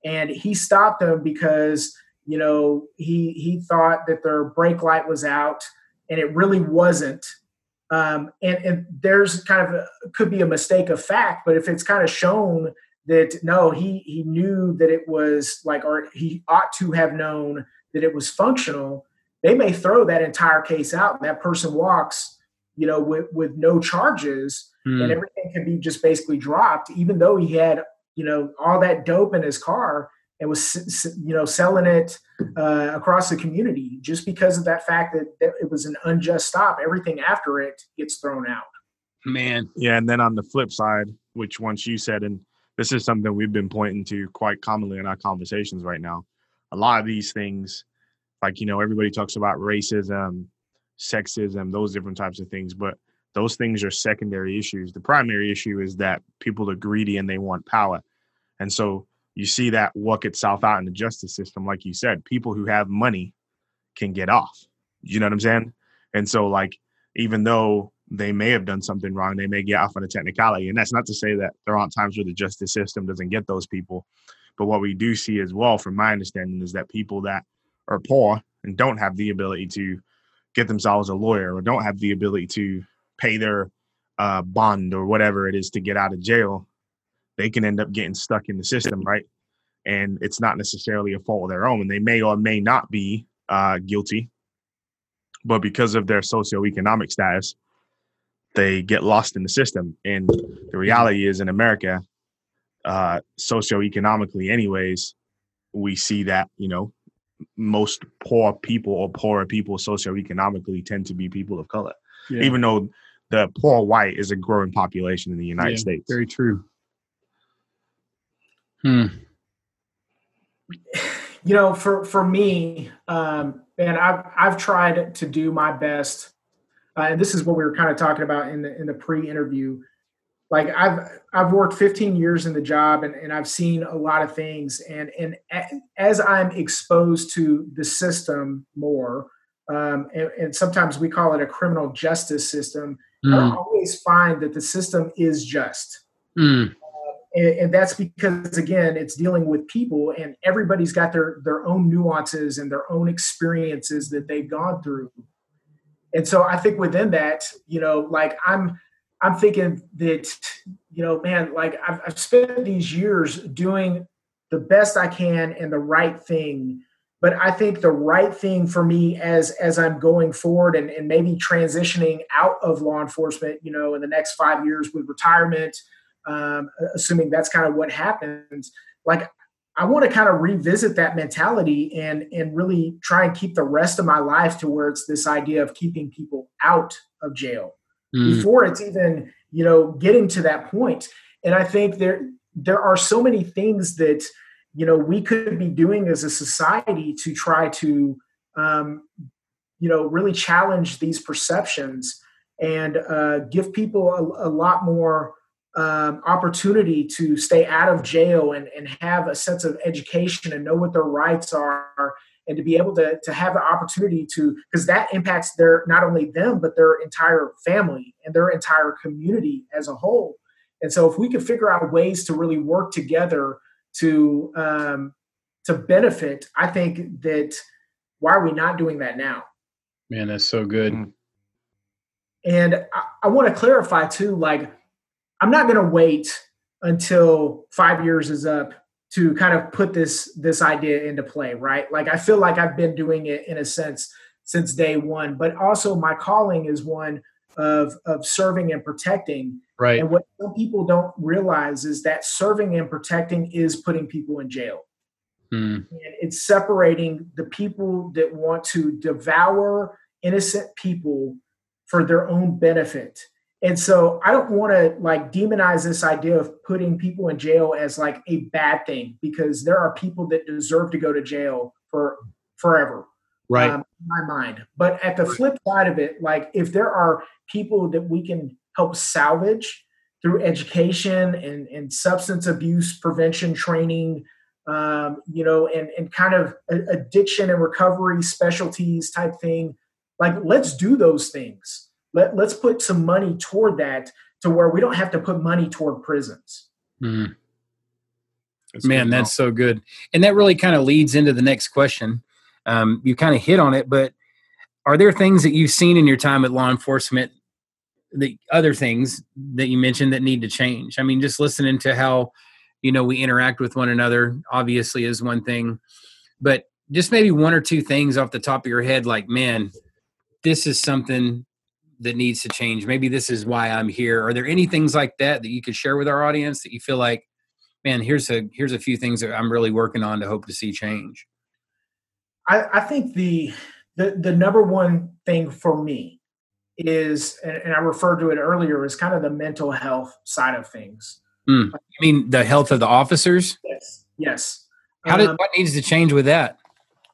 and he stopped them because you know, he he thought that their brake light was out, and it really wasn't. Um, and, and there's kind of a, could be a mistake of fact, but if it's kind of shown that no, he he knew that it was like, or he ought to have known that it was functional, they may throw that entire case out, and that person walks, you know, with with no charges, mm. and everything can be just basically dropped, even though he had you know all that dope in his car and was you know selling it uh, across the community just because of that fact that, that it was an unjust stop. Everything after it gets thrown out. Man. Yeah and then on the flip side which once you said and this is something we've been pointing to quite commonly in our conversations right now a lot of these things like you know everybody talks about racism sexism those different types of things but those things are secondary issues. The primary issue is that people are greedy and they want power. And so you see that work itself out in the justice system like you said people who have money can get off. You know what i'm saying? And so like even though they may have done something wrong they may get off on a technicality. And that's not to say that there aren't times where the justice system doesn't get those people. But what we do see as well from my understanding is that people that are poor and don't have the ability to get themselves a lawyer or don't have the ability to pay their uh, bond or whatever it is to get out of jail they can end up getting stuck in the system, right? And it's not necessarily a fault of their own. They may or may not be uh, guilty, but because of their socioeconomic status, they get lost in the system. And the reality is, in America, uh, socioeconomically, anyways, we see that you know most poor people or poorer people socioeconomically tend to be people of color, yeah. even though the poor white is a growing population in the United yeah, States. Very true. Hmm. You know, for for me, um, and I've I've tried to do my best, uh, and this is what we were kind of talking about in the in the pre-interview. Like I've I've worked 15 years in the job, and, and I've seen a lot of things, and and as I'm exposed to the system more, um, and, and, sometimes we call it a criminal justice system. Mm. I always find that the system is just. Mm and, and, that's because again it's dealing with people and everybody's got their their own nuances and their own experiences that they've gone through. And so i think within that you know like i'm i'm thinking that you know man like i've, I've spent these years doing the best i can and the right thing. But i think the right thing for me as as i'm going forward and, and maybe transitioning out of law enforcement you know in the next five years with retirement um, assuming that's kind of what happens, like I want to kind of revisit that mentality and and really try and keep the rest of my life to where it's this idea of keeping people out of jail mm. before it's even you know getting to that point. And I think there there are so many things that you know we could be doing as a society to try to um, you know really challenge these perceptions and uh, give people a, a lot more um, opportunity to stay out of jail and, and have a sense of education and know what their rights are and to be able to, to have the opportunity to because that impacts their not only them but their entire family and their entire community as a whole. And so if we could figure out ways to really work together to um, to benefit i think that why are we not doing that now? Man that's so good. Mm. and I, I want to clarify too like I'm not going to wait until five years is up to kind of put this this idea into play, right? Like I feel like I've been doing it in a sense since day one, but also my calling is one of of serving and protecting. Right. And what some people don't realize is that serving and protecting is putting people in jail. Hmm. And it's separating the people that want to devour innocent people for their own benefit and so I don't want to like demonize this idea of putting people in jail as like a bad thing because there are people that deserve to go to jail for forever. Right. Um, in my mind. But at the flip side of it, like if there are people that we can help salvage through education and, and substance abuse prevention training, um, you know, and, and kind of addiction and recovery specialties type thing, like let's do those things let, let's put some money toward that to where we don't have to put money toward prisons. Mm. That's Man, that's so good. And that really kind of leads into the next question. Um, you kind of hit on it, but are there things that you've seen in your time at law enforcement, the other things that you mentioned that need to change? I mean, just listening to how, you know, we interact with one another obviously is one thing, but just maybe one or two things off the top of your head, like, man, this is something that needs to change. Maybe this is why I'm here. Are there any things like that that you could share with our audience that you feel like, man, here's a here's a few things that I'm really working on to hope to see change? I, I think the the the number one thing for me is, and, and I referred to it earlier, is kind of the mental health side of things. Mm. I mean, the health of the officers. Yes. Yes. How did um, what needs to change with that?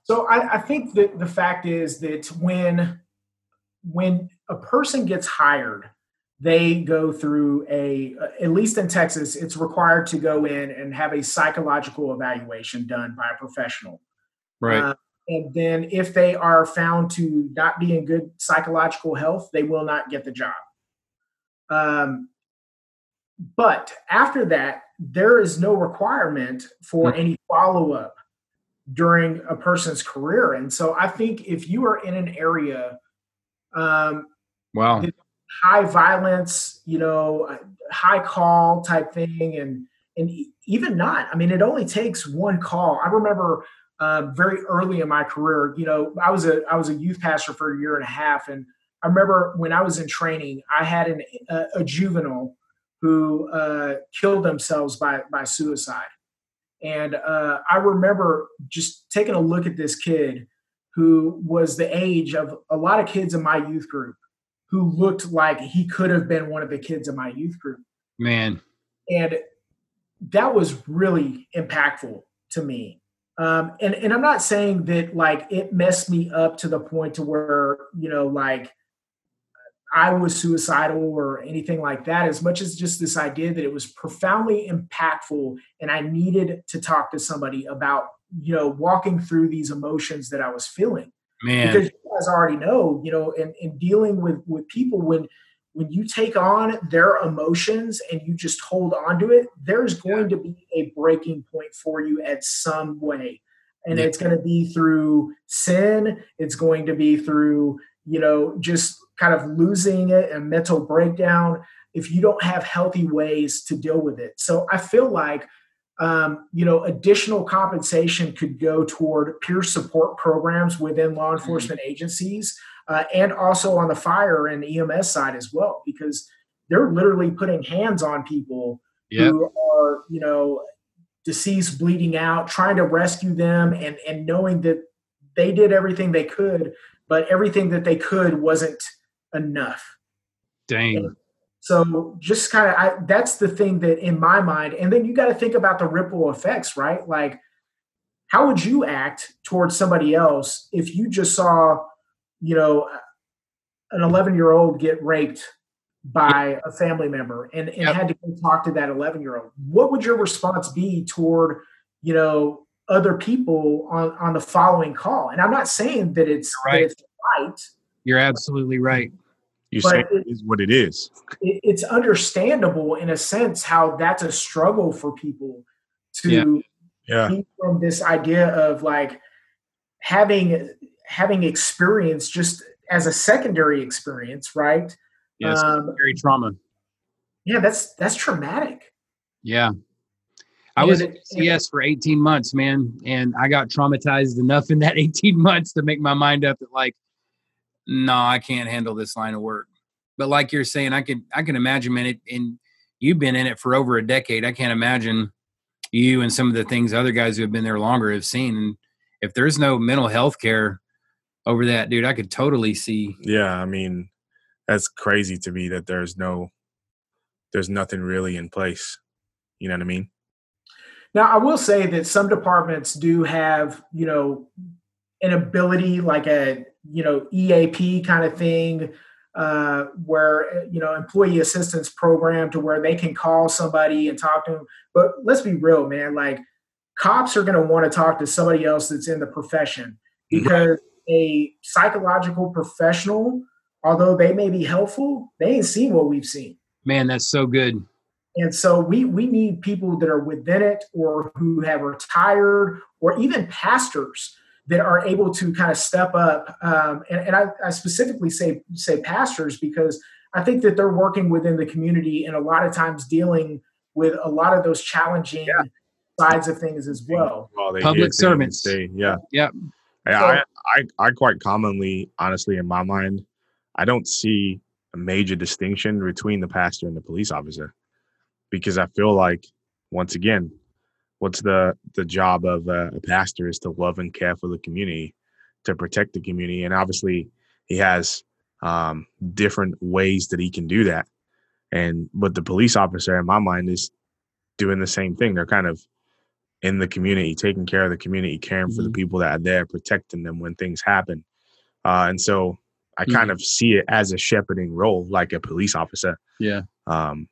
So I, I think that the fact is that when when a person gets hired, they go through a at least in Texas, it's required to go in and have a psychological evaluation done by a professional. Right. Uh, and then if they are found to not be in good psychological health, they will not get the job. Um, but after that, there is no requirement for mm-hmm. any follow up during a person's career. And so I think if you are in an area um, wow. High violence, you know, high call type thing, and and even not. I mean, it only takes one call. I remember uh, very early in my career. You know, I was a I was a youth pastor for a year and a half, and I remember when I was in training, I had an, a, a juvenile who uh, killed themselves by by suicide, and uh, I remember just taking a look at this kid who was the age of a lot of kids in my youth group who looked like he could have been one of the kids in my youth group. Man. And that was really impactful to me. Um, and, and I'm not saying that like it messed me up to the point to where, you know, like I was suicidal or anything like that, as much as just this idea that it was profoundly impactful and I needed to talk to somebody about you know, walking through these emotions that I was feeling. Man. Because you guys already know, you know, in, in dealing with with people when when you take on their emotions and you just hold on to it, there's going to be a breaking point for you at some way. And yeah. it's going to be through sin, it's going to be through, you know, just kind of losing it and mental breakdown if you don't have healthy ways to deal with it. So I feel like um, you know, additional compensation could go toward peer support programs within law mm-hmm. enforcement mm-hmm. agencies uh, and also on the fire and EMS side as well, because they're literally putting hands on people yep. who are, you know, deceased, bleeding out, trying to rescue them, and and knowing that they did everything they could, but everything that they could wasn't enough. Dang. And, so just kind of that's the thing that in my mind, and then you got to think about the ripple effects, right? Like, how would you act towards somebody else if you just saw, you know, an 11 year old get raped by a family member and, and yep. had to go talk to that 11 year old? What would your response be toward, you know, other people on, on the following call? And I'm not saying that it's, right. That it's right. You're absolutely right you say it is what it is. It, it's understandable in a sense how that's a struggle for people to yeah. yeah. from this idea of like having having experience just as a secondary experience, right? Yes, um, very trauma. Yeah, that's that's traumatic. Yeah. I was at CS for 18 months, man, and I got traumatized enough in that 18 months to make my mind up that like no, I can't handle this line of work. But like you're saying, I can I can imagine man it and you've been in it for over a decade. I can't imagine you and some of the things other guys who have been there longer have seen. And if there's no mental health care over that, dude, I could totally see. Yeah, I mean, that's crazy to me that there's no there's nothing really in place. You know what I mean? Now, I will say that some departments do have, you know, an ability like a you know EAP kind of thing, uh, where you know employee assistance program to where they can call somebody and talk to them. But let's be real, man. Like cops are going to want to talk to somebody else that's in the profession because a psychological professional, although they may be helpful, they ain't seen what we've seen. Man, that's so good. And so we we need people that are within it or who have retired or even pastors that are able to kind of step up. Um, and, and I, I specifically say say pastors because I think that they're working within the community and a lot of times dealing with a lot of those challenging yeah. sides of things as well. well Public servants. Say, yeah. Yep. Yeah. So, I, I, I quite commonly, honestly, in my mind, I don't see a major distinction between the pastor and the police officer because I feel like, once again, what's the the job of a, a pastor is to love and care for the community, to protect the community, and obviously he has um, different ways that he can do that. And but the police officer, in my mind, is doing the same thing. They're kind of in the community, taking care of the community, caring mm-hmm. for the mm-hmm. people that are there, protecting them when things happen. Uh, and so I mm-hmm. kind of see it as a shepherding role, like a police officer. Yeah. Um,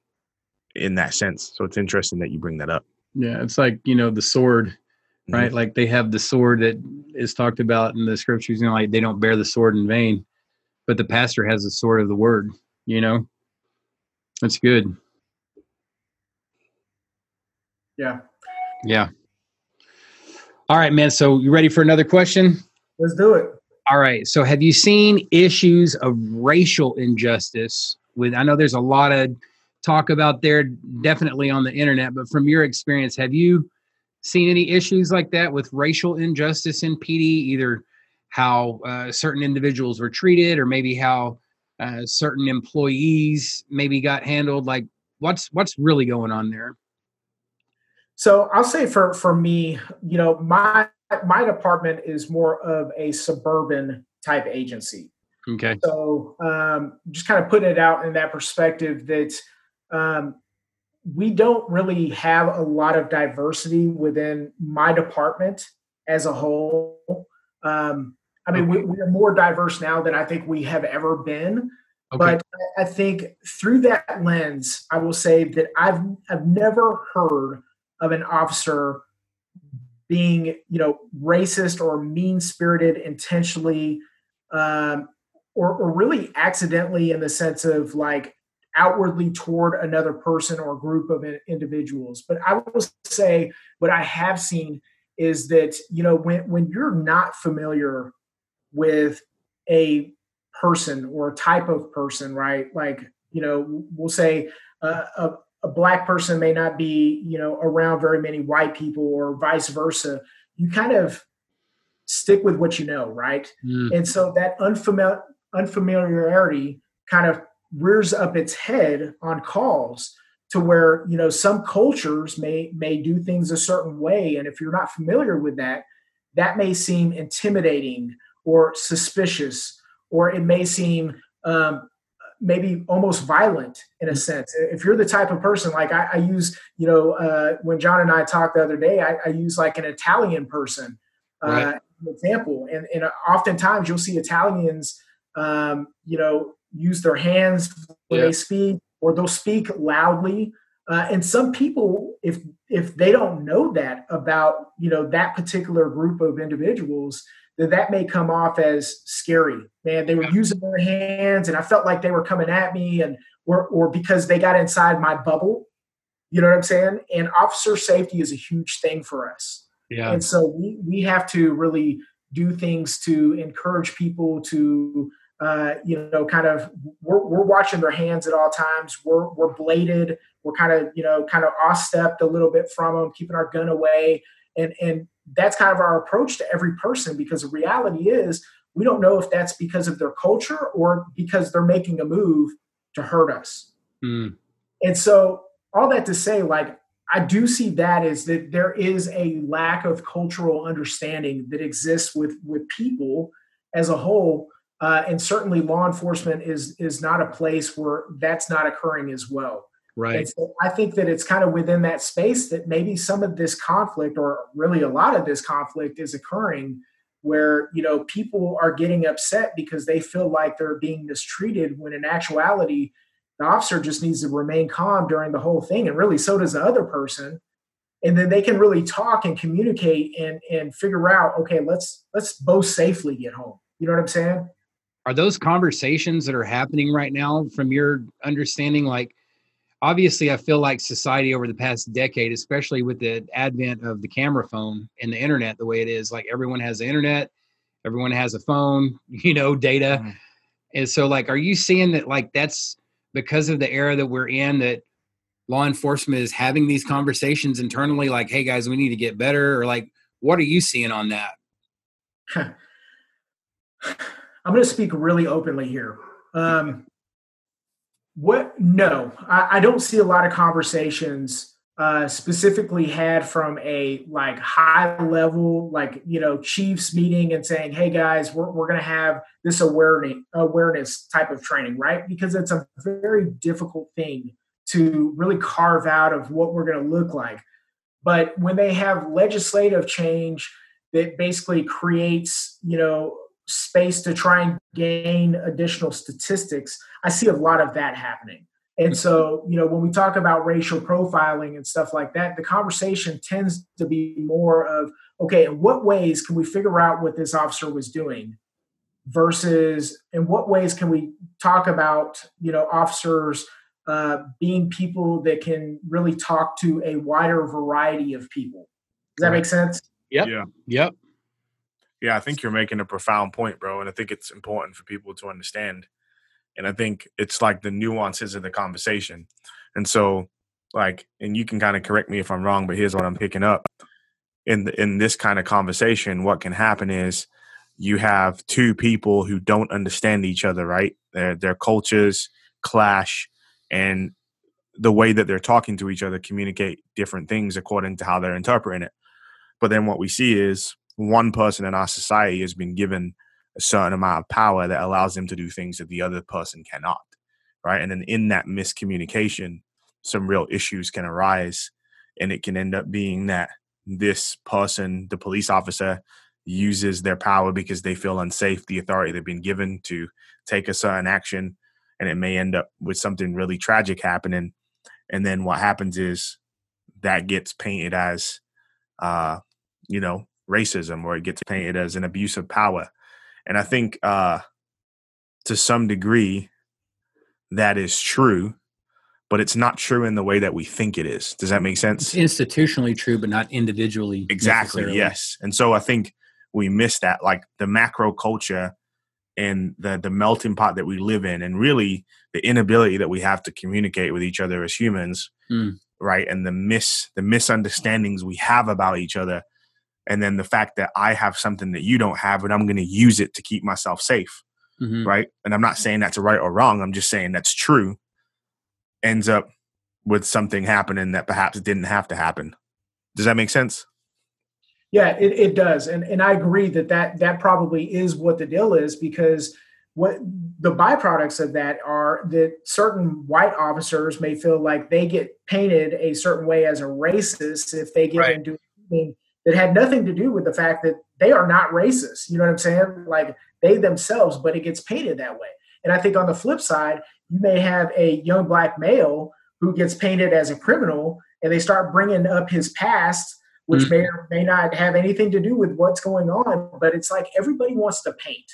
in that sense. So it's interesting that you bring that up. Yeah, it's like you know the sword, right? Mm-hmm. Like they have the sword that is talked about in the scriptures. You know, like they don't bear the sword in vain, but the pastor has the sword of the word. You know, that's good. Yeah. Yeah. All right, man. So you ready for another question? Let's do it. All right. So have you seen issues of racial injustice with I know there's a lot of talk about there definitely on the internet, but from your experience, have you seen any issues like that with racial injustice in PD, either how uh, certain individuals were treated or maybe how uh, certain employees maybe got handled? Like what's what's really going on there? So i'll say for for me you know my my department is more of a suburban type agency. Okay. So um, just kind of putting it out in that perspective that um, we don't really have a lot of diversity within my department as a whole um, I mean, we, we, are more diverse now than I think we have ever been. Okay. But I think through that lens, I will say that I've I've never heard of an officer being, you know, racist or mean spirited intentionally, um, or, or really accidentally in the sense of like outwardly toward another person or group of individuals. But I will say what I have seen is that you know when when you're not familiar with a person or a type of person, right? Like, you know, we'll say uh, a, a black person may not be, you know, around very many white people or vice versa. You kind of stick with what you know, right? Mm. And so that unfamiliar unfamiliarity kind of rears up its head on calls to where you know some cultures may may do things a certain way and if you're not familiar with that that may seem intimidating or suspicious, or it may seem um, maybe almost violent in a mm-hmm. sense. If you're the type of person like I, I use, you know, uh, when John and I talked the other day, I, I use like an Italian person uh, right. example, and, and oftentimes you'll see Italians, um, you know, use their hands when yeah. they speak, or they'll speak loudly. Uh, and some people, if if they don't know that about you know that particular group of individuals, that that may come off as scary. Man, they were using their hands, and I felt like they were coming at me, and or or because they got inside my bubble. You know what I'm saying? And officer safety is a huge thing for us. Yeah. And so we we have to really do things to encourage people to uh, you know, kind of we're, we're watching their hands at all times. We're we're bladed. We're kind of you know kind of off stepped a little bit from them, keeping our gun away, and and that's kind of our approach to every person because the reality is we don't know if that's because of their culture or because they're making a move to hurt us. Mm. And so, all that to say, like, I do see that is that there is a lack of cultural understanding that exists with with people as a whole, uh, and certainly law enforcement is is not a place where that's not occurring as well. Right. So I think that it's kind of within that space that maybe some of this conflict, or really a lot of this conflict, is occurring where you know people are getting upset because they feel like they're being mistreated when in actuality the officer just needs to remain calm during the whole thing and really so does the other person and then they can really talk and communicate and and figure out okay let's let's both safely get home you know what i'm saying are those conversations that are happening right now from your understanding like obviously i feel like society over the past decade especially with the advent of the camera phone and the internet the way it is like everyone has the internet everyone has a phone you know data mm-hmm. and so like are you seeing that like that's because of the era that we're in that law enforcement is having these conversations internally like hey guys we need to get better or like what are you seeing on that i'm going to speak really openly here um, what? No, I, I, don't see a lot of conversations uh, specifically had from a like high level, like you know, chiefs meeting and saying, "Hey guys, we're we're going to have this awareness awareness type of training," right? Because it's a very difficult thing to really carve out of what we're going to look like. But when they have legislative change that basically creates, you know, space to try and gain additional statistics, I see a lot of that happening. And so, you know, when we talk about racial profiling and stuff like that, the conversation tends to be more of, okay, in what ways can we figure out what this officer was doing versus in what ways can we talk about, you know, officers uh, being people that can really talk to a wider variety of people. Does that make sense? Yep. Yeah. Yep. Yeah, I think you're making a profound point, bro. And I think it's important for people to understand. And I think it's like the nuances of the conversation. And so, like, and you can kind of correct me if I'm wrong, but here's what I'm picking up. In the, in this kind of conversation, what can happen is you have two people who don't understand each other, right? Their their cultures clash and the way that they're talking to each other communicate different things according to how they're interpreting it. But then what we see is one person in our society has been given a certain amount of power that allows them to do things that the other person cannot right? And then in that miscommunication some real issues can arise and it can end up being that this person the police officer uses their power because they feel unsafe the authority they've been given to take a certain action and it may end up with something really tragic happening. And then what happens is that gets painted as uh you know racism or it gets painted as an abuse of power. And I think uh, to some degree that is true, but it's not true in the way that we think it is. Does that make sense? It's institutionally true, but not individually. Exactly. Yes. And so I think we miss that, like the macro culture and the the melting pot that we live in, and really the inability that we have to communicate with each other as humans, mm. right? And the mis the misunderstandings we have about each other and then the fact that I have something that you don't have and I'm going to use it to keep myself safe. Mm-hmm. Right. And I'm not saying that's right or wrong. I'm just saying that's true. Ends up with something happening that perhaps didn't have to happen. Does that make sense? Yeah, it, it does. And, and I agree that, that that probably is what the deal is because what the byproducts of that are that certain white officers may feel like they get painted a certain way as a racist if they get right. into that had nothing to do with the fact that they are not racist. You know what I'm saying? Like they themselves, but it gets painted that way. And I think on the flip side, you may have a young black male who gets painted as a criminal and they start bringing up his past, which mm-hmm. may or may not have anything to do with what's going on. But it's like everybody wants to paint.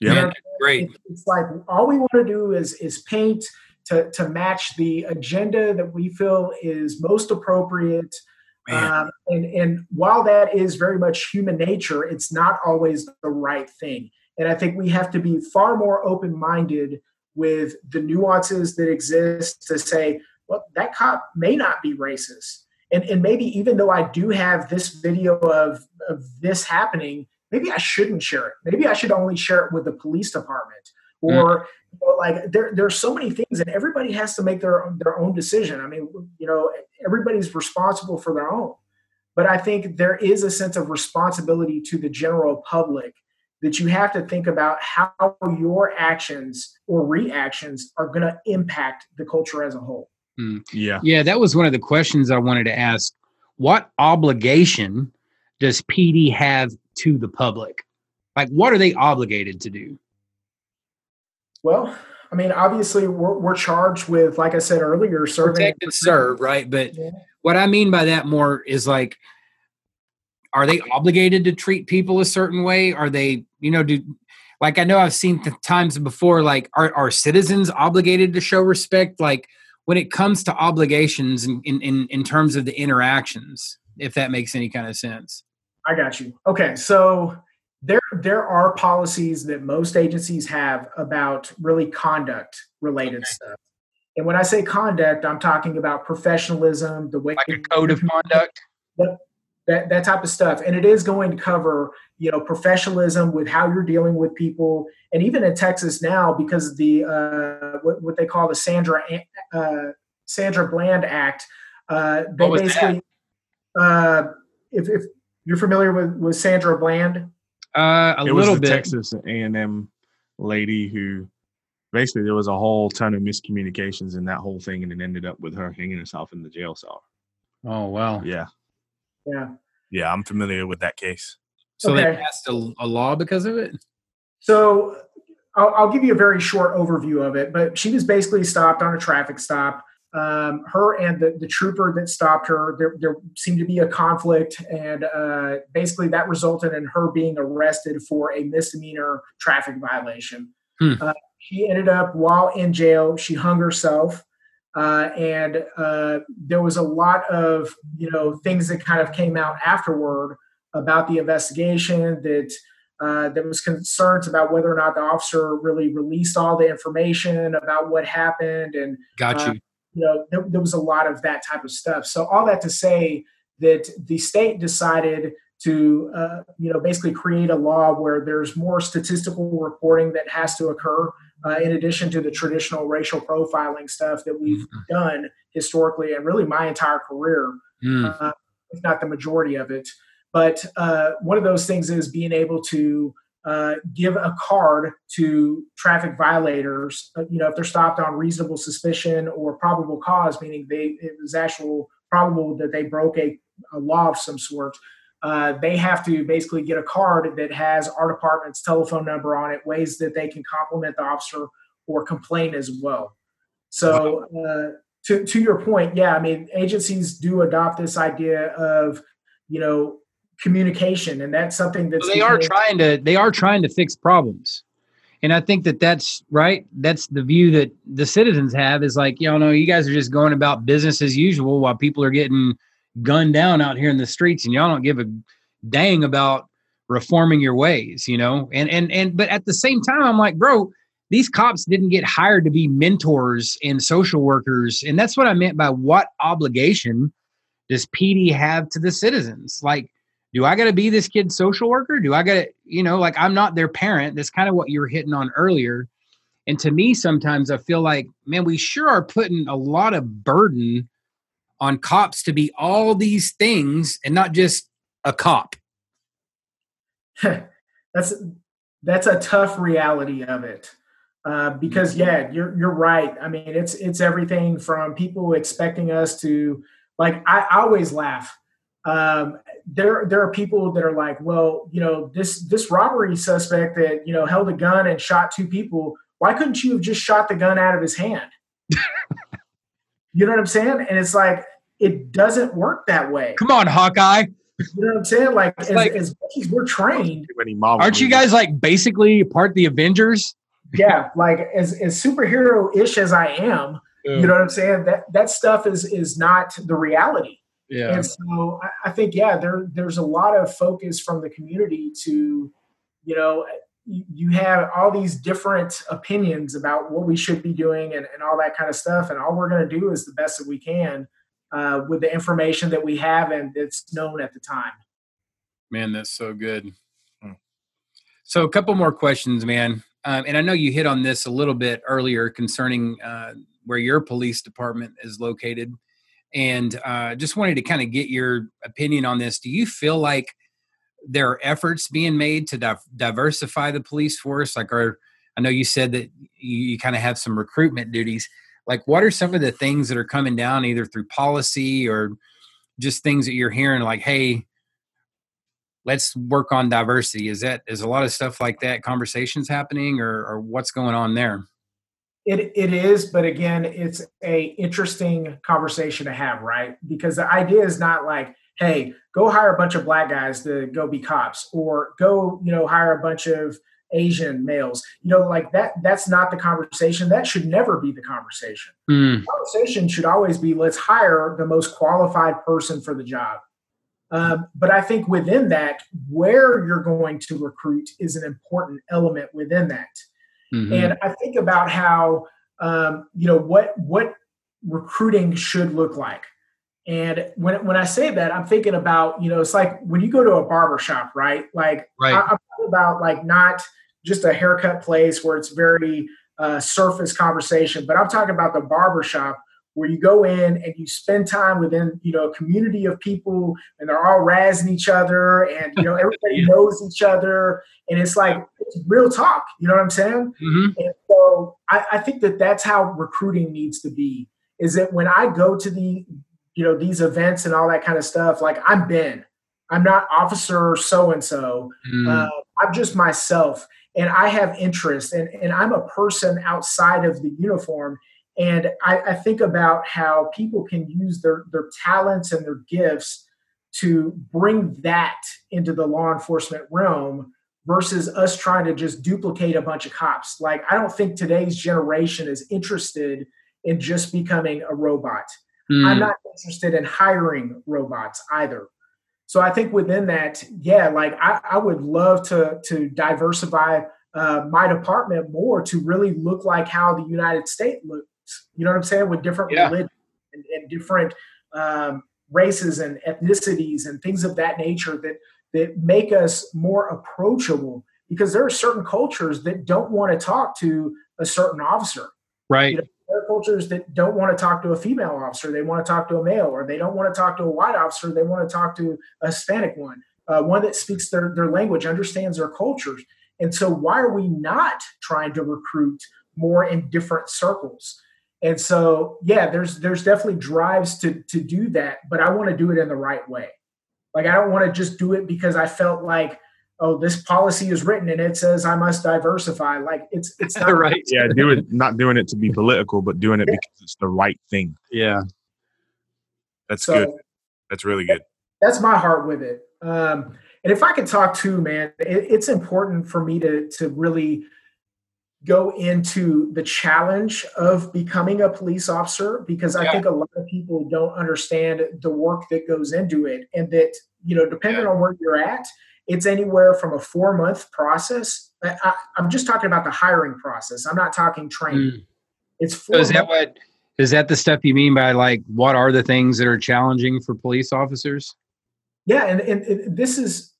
Yeah, you know great. It's like all we want to do is is paint to to match the agenda that we feel is most appropriate um, and, and while that is very much human nature, it's not always the right thing. And I think we have to be far more open minded with the nuances that exist to say, well, that cop may not be racist. And, and maybe even though I do have this video of, of this happening, maybe I shouldn't share it. Maybe I should only share it with the police department mm. or like there there's so many things and everybody has to make their their own decision. I mean you know everybody's responsible for their own. But i think there is a sense of responsibility to the general public that you have to think about how your actions or reactions are going to impact the culture as a whole. Mm. yeah. Yeah that was one of the questions i wanted to ask. What obligation does pd have to the public? Like what are they obligated to do well, I mean, obviously, we're, we're charged with, like I said earlier, serving. Protect and serve, right? But yeah. what I mean by that more is like, are they obligated to treat people a certain way? Are they, you know, do like I know I've seen times before, like, are, are citizens obligated to show respect? Like, when it comes to obligations in, in, in, in terms of the interactions, if that makes any kind of sense. I got you. Okay. So there there are policies that most agencies have about really conduct related okay. stuff. And when I say conduct, I'm talking about professionalism, the way like a code of conduct. That, that, type of stuff. And it is going to cover, you know, professionalism with how you're dealing with people. And even in Texas now, because of the uh, what, what they call the Sandra uh, Sandra Bland Act, uh, they basically, uh, if, if you're familiar with, with Sandra Bland, uh, a it little was the bit. Texas A&M lady who basically there was a whole ton of miscommunications in that whole thing, and it ended up with her hanging herself in the jail cell. Oh wow! Yeah, yeah, yeah. I'm familiar with that case. So okay. they passed a, a, law because of it. So I'll, I'll, give you a very short overview of it. But she was basically stopped on a traffic stop. Um, her and the, the trooper that stopped her, there, there seemed to be a conflict, and uh, basically that resulted in her being arrested for a misdemeanor traffic violation. Hmm. Uh, she ended up while in jail, she hung herself. Uh, and uh, there was a lot of you know things that kind of came out afterward about the investigation that uh, there was concerns about whether or not the officer really released all the information about what happened and got uh, you know there, there was a lot of that type of stuff so all that to say that the state decided to uh, you know basically create a law where there's more statistical reporting that has to occur uh, in addition to the traditional racial profiling stuff that we've mm-hmm. done historically and really my entire career mm. uh, if not the majority of it but uh, one of those things is being able to uh, give a card to traffic violators you know if they're stopped on reasonable suspicion or probable cause meaning they it was actual probable that they broke a, a law of some sort uh, they have to basically get a card that has our department's telephone number on it, ways that they can compliment the officer or complain as well. So, uh, to, to your point, yeah, I mean, agencies do adopt this idea of, you know, communication, and that's something that they are trying to they are trying to fix problems, and I think that that's right. That's the view that the citizens have is like, you know, you guys are just going about business as usual while people are getting gunned down out here in the streets and y'all don't give a dang about reforming your ways, you know? And and and but at the same time I'm like, bro, these cops didn't get hired to be mentors and social workers. And that's what I meant by what obligation does PD have to the citizens? Like, do I got to be this kid's social worker? Do I got to, you know, like I'm not their parent. That's kind of what you were hitting on earlier. And to me, sometimes I feel like, man, we sure are putting a lot of burden on cops to be all these things and not just a cop. that's that's a tough reality of it. Uh, because mm-hmm. yeah, you're you're right. I mean, it's it's everything from people expecting us to like. I, I always laugh. Um, there there are people that are like, well, you know, this this robbery suspect that you know held a gun and shot two people. Why couldn't you have just shot the gun out of his hand? You know what I'm saying? And it's like it doesn't work that way. Come on, Hawkeye. You know what I'm saying? Like, as, like as, much as we're trained, aren't you guys like basically part the Avengers? Yeah, like as as superhero ish as I am, yeah. you know what I'm saying? That that stuff is is not the reality. Yeah. And so I, I think yeah, there there's a lot of focus from the community to, you know, you have all these different opinions about what we should be doing and, and all that kind of stuff. And all we're going to do is the best that we can uh, with the information that we have and that's known at the time. Man, that's so good. Hmm. So, a couple more questions, man. Um, and I know you hit on this a little bit earlier concerning uh, where your police department is located. And uh, just wanted to kind of get your opinion on this. Do you feel like there are efforts being made to di- diversify the police force? Like are i know you said that you, you kind of have some recruitment duties. Like what are some of the things that are coming down either through policy or just things that you're hearing like hey let's work on diversity is that is a lot of stuff like that conversations happening or, or what's going on there it, it is but again it's a interesting conversation to have right because the idea is not like hey, go hire a bunch of black guys to go be cops, or go, you know, hire a bunch of Asian males. You know, like that, that's not the conversation. That should never be the conversation. Mm. The conversation should always be let's hire the most qualified person for the job. Um, but I think within that, where you're going to recruit is an important element within that. Mm-hmm. And I think about how um, you know what what recruiting should look like. And when when I say that, I'm thinking about you know it's like when you go to a barber shop, right? Like right. I, I'm talking about like not just a haircut place where it's very uh, surface conversation, but I'm talking about the barber shop where you go in and you spend time within you know a community of people and they're all razzing each other and you know everybody yeah. knows each other and it's like it's real talk you know what i'm saying mm-hmm. and so I, I think that that's how recruiting needs to be is that when i go to the you know these events and all that kind of stuff like i'm ben i'm not officer so and so i'm just myself and i have interest and, and i'm a person outside of the uniform and I, I, think about how people can use their, their talents and their gifts to bring that into the law enforcement realm versus us trying to just duplicate a bunch of cops. Like, I don't think today's generation is interested in just becoming a robot. Mm. I'm not interested in hiring robots either. So I think within that, yeah, like I, I would love to to diversify uh, my department more to really look like how the United States look, you know what I'm saying? With different yeah. religions and, and different um, races and ethnicities and things of that nature that that make us more approachable because there are certain cultures that don't want to talk to a certain officer. Right. You know, there are cultures that don't want to talk to a female officer. They want to talk to a male, or they don't want to talk to a white officer. They want to talk to a Hispanic one, uh, one that speaks their, their language, understands their cultures. And so, why are we not trying to recruit more in different circles? And so, yeah, there's there's definitely drives to to do that, but I want to do it in the right way. Like I don't want to just do it because I felt like, oh, this policy is written and it says I must diversify. Like it's it's not right. Yeah, do it not doing it to be political, but doing it yeah. because it's the right thing. Yeah. That's so, good. That's really good. That's my heart with it. Um, and if I could talk too, man, it, it's important for me to to really go into the challenge of becoming a police officer because I think a lot of people don't understand the work that goes into it and that, you know, depending yeah. on where you're at, it's anywhere from a four month process. I, am just talking about the hiring process. I'm not talking training. Mm. It's four so is that what is that the stuff you mean by like what are the things that are challenging for police officers? Yeah, and, and, and this is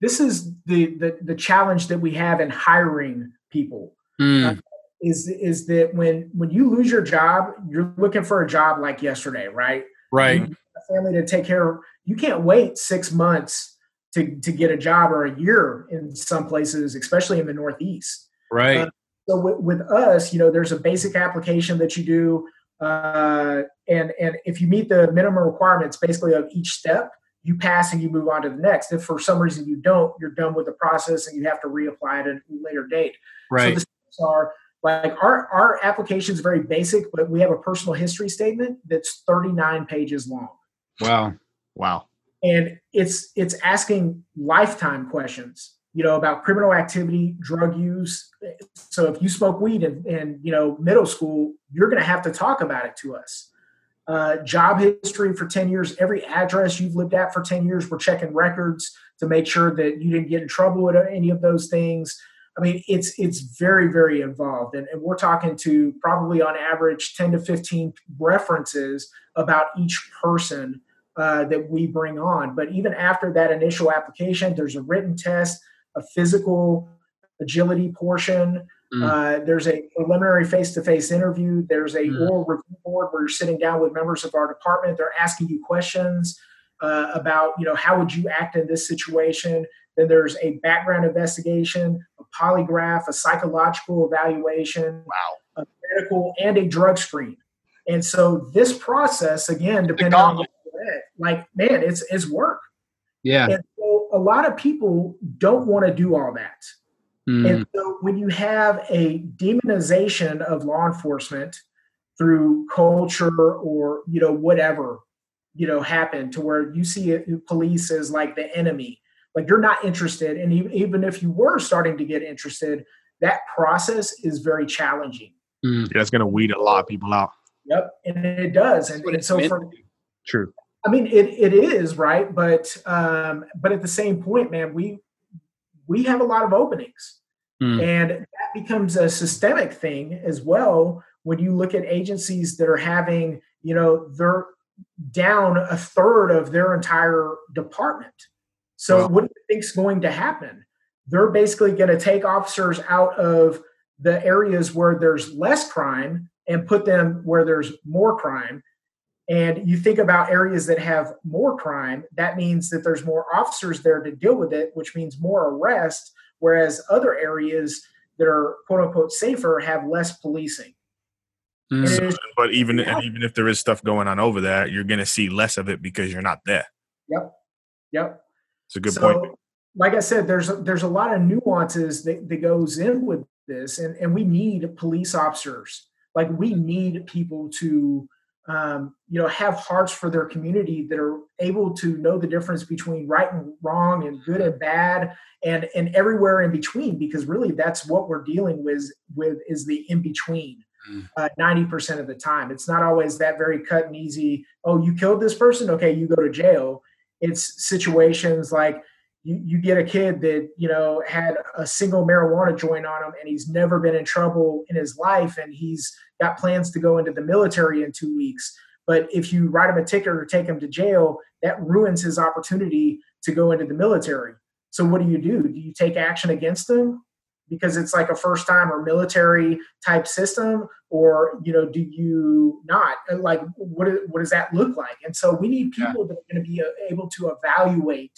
this is the, the, the challenge that we have in hiring people. Mm. Uh, is is that when when you lose your job, you're looking for a job like yesterday, right? Right. a family to take care of. You can't wait six months to to get a job or a year in some places, especially in the Northeast. Right. Uh, so with, with, us, you know, there's a basic application that you do, uh, and and if you meet the minimum requirements, basically of each step, you pass and you move on to the next. If for some reason you don't, you're done with the process and you have to reapply at a later date. Right. So the steps are like our our application is very basic, but we have a personal history statement that's 39 pages long. Wow. Wow. And it's it's asking lifetime questions, you know, about criminal activity, drug use. So if you smoke weed in, in you know middle school, you're going to have to talk about it to us uh, job history for 10 years, every address you've lived at for 10 years. We're checking records to make sure that you didn't get in trouble with any of those things. I mean, it's it's very very involved, and, and we're talking to probably on average 10 to 15 references about each person uh, that we bring on. But even after that initial application, there's a written test, a physical agility portion, Mm. Uh, there's a preliminary face-to-face interview. There's a mm. oral review board where you're sitting down with members of our department. They're asking you questions uh, about, you know, how would you act in this situation. Then there's a background investigation, a polygraph, a psychological evaluation, wow, a medical, and a drug screen. And so this process, again, depending on like, man, it's it's work. Yeah. And so a lot of people don't want to do all that. Mm. And so when you have a demonization of law enforcement through culture or you know whatever you know happen to where you see it, police as like the enemy like you're not interested. And even if you were starting to get interested that process is very challenging. Mm. yeah, it's going to weed a lot of people out. Yep and it does. And, and so for true. I mean it, it is right? But um but at the same point man we we have a lot of openings mm. and that becomes a systemic thing as well when you look at agencies that are having you know they're down a third of their entire department so wow. what do you think's going to happen? They're basically going to take officers out of the areas where there's less crime and put them where there's more crime. And you think about areas that have more crime, that means that there's more officers there to deal with it, which means more arrest, whereas other areas that are quote unquote safer have less policing. Mm. but even yeah. even if there is stuff going on over there, you're going to see less of it because you're not there. Yep. Yep. It's a good so, point. Like I said, there's there's a lot of nuances that, that goes in with this, and, and we need police officers. Like we need people to um, you know have hearts for their community that are able to know the difference between right and wrong and good and bad and and everywhere in between because really that's what we're dealing with with is the in between mm. uh, 90% of the time. It's not always that very cut and easy oh you killed this person? Okay you go to jail. It's situations like you, you get a kid that you know had a single marijuana joint on him and he's never been in trouble in his life and he's got plans to go into the military in two weeks. But if you write him a ticket or take him to jail that ruins his opportunity to go into the military. So what do you do? Do you take action against him? Because it's like a first time or military type system or you know do you not? Like what what does that look like? And so we need people yeah. that are going to be uh, able to evaluate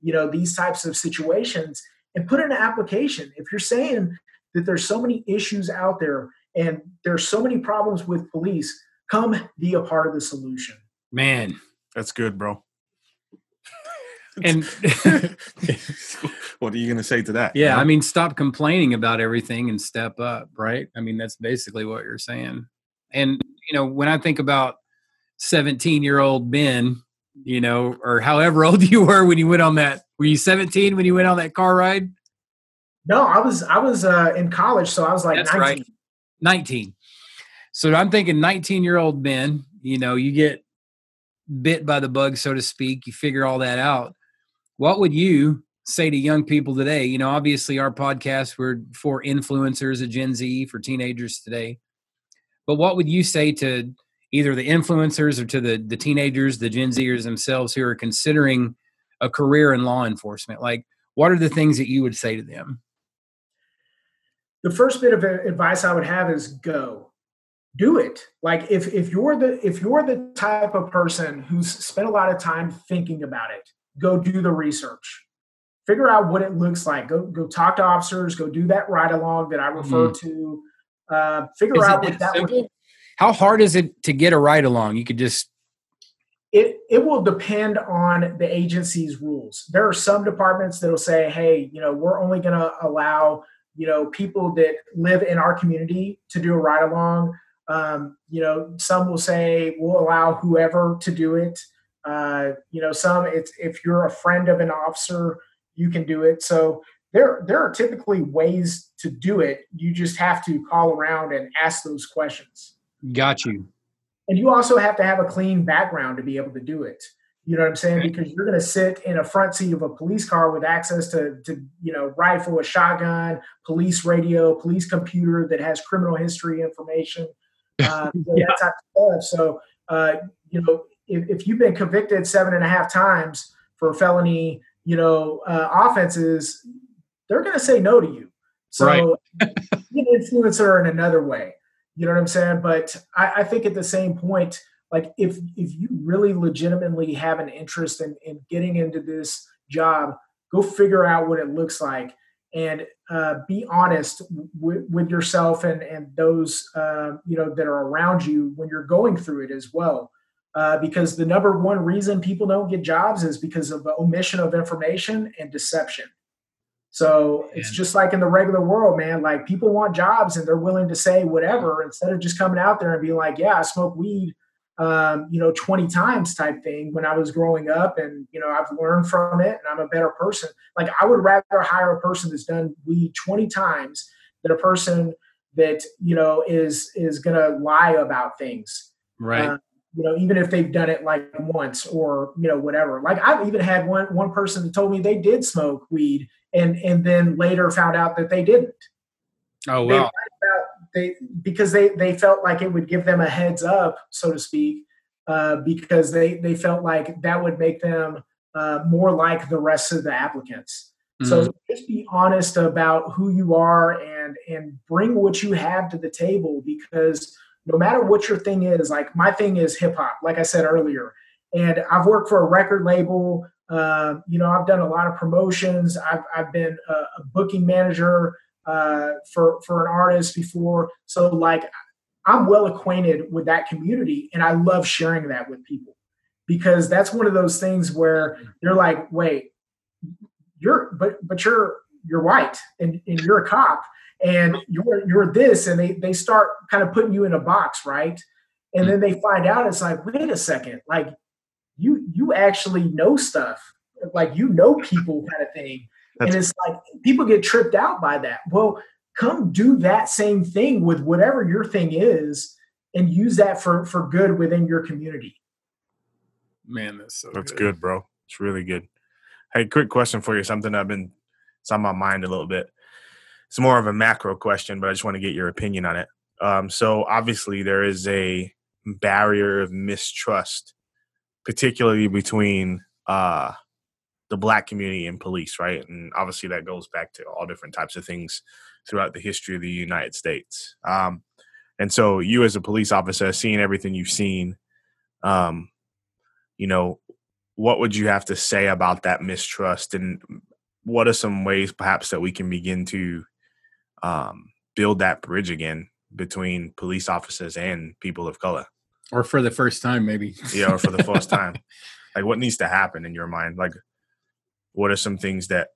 you know these types of situations and put in an application if you're saying that there's so many issues out there and there's so many problems with police come be a part of the solution man that's good bro and what are you going to say to that? Yeah, you know? I mean, stop complaining about everything and step up, right? I mean, that's basically what you're saying. And you know, when I think about 17 year old Ben, you know, or however old you were when you went on that, were you 17 when you went on that car ride? No, I was I was uh, in college, so I was like that's 19. Right. 19. So I'm thinking 19 year old Ben, you know, you get bit by the bug, so to speak. You figure all that out. What would you say to young people today? You know, obviously our podcast we're for influencers of Gen Z for teenagers today. But what would you say to either the influencers or to the the teenagers, the Gen Zers themselves who are considering a career in law enforcement? Like, what are the things that you would say to them? The first bit of advice I would have is go do it like if if you're the if you're the type of person who's spent a lot of time thinking about it go do the research figure out what it looks like go go talk to officers go do that ride along that i refer mm-hmm. to uh, figure is out what that would, how hard is it to get a ride along you could just it it will depend on the agency's rules there are some departments that will say hey you know we're only going to allow you know people that live in our community to do a ride along um, you know some will say we'll allow whoever to do it uh, you know, some it's if you're a friend of an officer, you can do it. So there there are typically ways to do it. You just have to call around and ask those questions. Got you. And you also have to have a clean background to be able to do it. You know what I'm saying? Because you're going to sit in a front seat of a police car with access to, to, you know, rifle, a shotgun, police radio, police computer that has criminal history information, uh, yeah. that type of stuff. So, uh, you know, if, if you've been convicted seven and a half times for felony, you know, uh, offenses, they're going to say no to you. So right. you an influencer in another way. You know what I'm saying? But I, I, think at the same point, like if if you really legitimately have an interest in, in getting into this job, go figure out what it looks like and uh, be honest w- with yourself and and those uh, you know that are around you when you're going through it as well uh, because the number one reason people don't get jobs is because of omission of information and deception. So it's just like in the regular world, man. Like people want jobs and they're willing to say whatever instead of just coming out there and being like, "Yeah, I smoke weed um, you know, 20 times type thing when I was growing up. And, you know, I've learned from it and I'm a better person. Like I would rather hire a person that's done weed 20 times than a person that, you know, is, is going to lie about things. Right. Uh, you know, even if they've done it like once or, you know, whatever. Like I've even had one, one person that told me they did smoke weed and, and then later found out that they didn't. Oh, wow they because they they felt like it would give them a heads up, so to speak, uh, because they they felt like that would make them uh, more like the rest of the applicants. Mm-hmm. So just be honest about who you are and and bring what you have to the table because no matter what your thing is, like my thing is hip hop, like I said earlier, and I've worked for a record label. Uh, you know, I've done a lot of promotions. I've I've been a, a booking manager uh, for for an artist before. So like I'm well acquainted with that community, and I love sharing that with people because that's one of those things where they're like, wait, you're but but you're you're white and, and you're a cop and you're you're this and they they start kind of putting you in a box right and then they find out it's like wait a second like you you actually know stuff like you know people kind of thing that's and it's like people get tripped out by that. Well, come do that same thing with whatever your thing is and use that for for good within your community. Man, that's so That's good. good, bro. It's really good. Hey, quick question for you. Something I've been it's on my mind a little bit. It's more of a macro question, but I just want to get your opinion on it. Um, so obviously there is a barrier of mistrust, particularly between uh, the black community and police, right? And obviously that goes back to all different types of things throughout the history of the United States. Um, and so you as a police officer, seeing everything you've seen, um, you know, what would you have to say about that mistrust and what are some ways perhaps that we can begin to um, build that bridge again between police officers and people of color? Or for the first time, maybe. yeah, or for the first time. like what needs to happen in your mind? Like what are some things that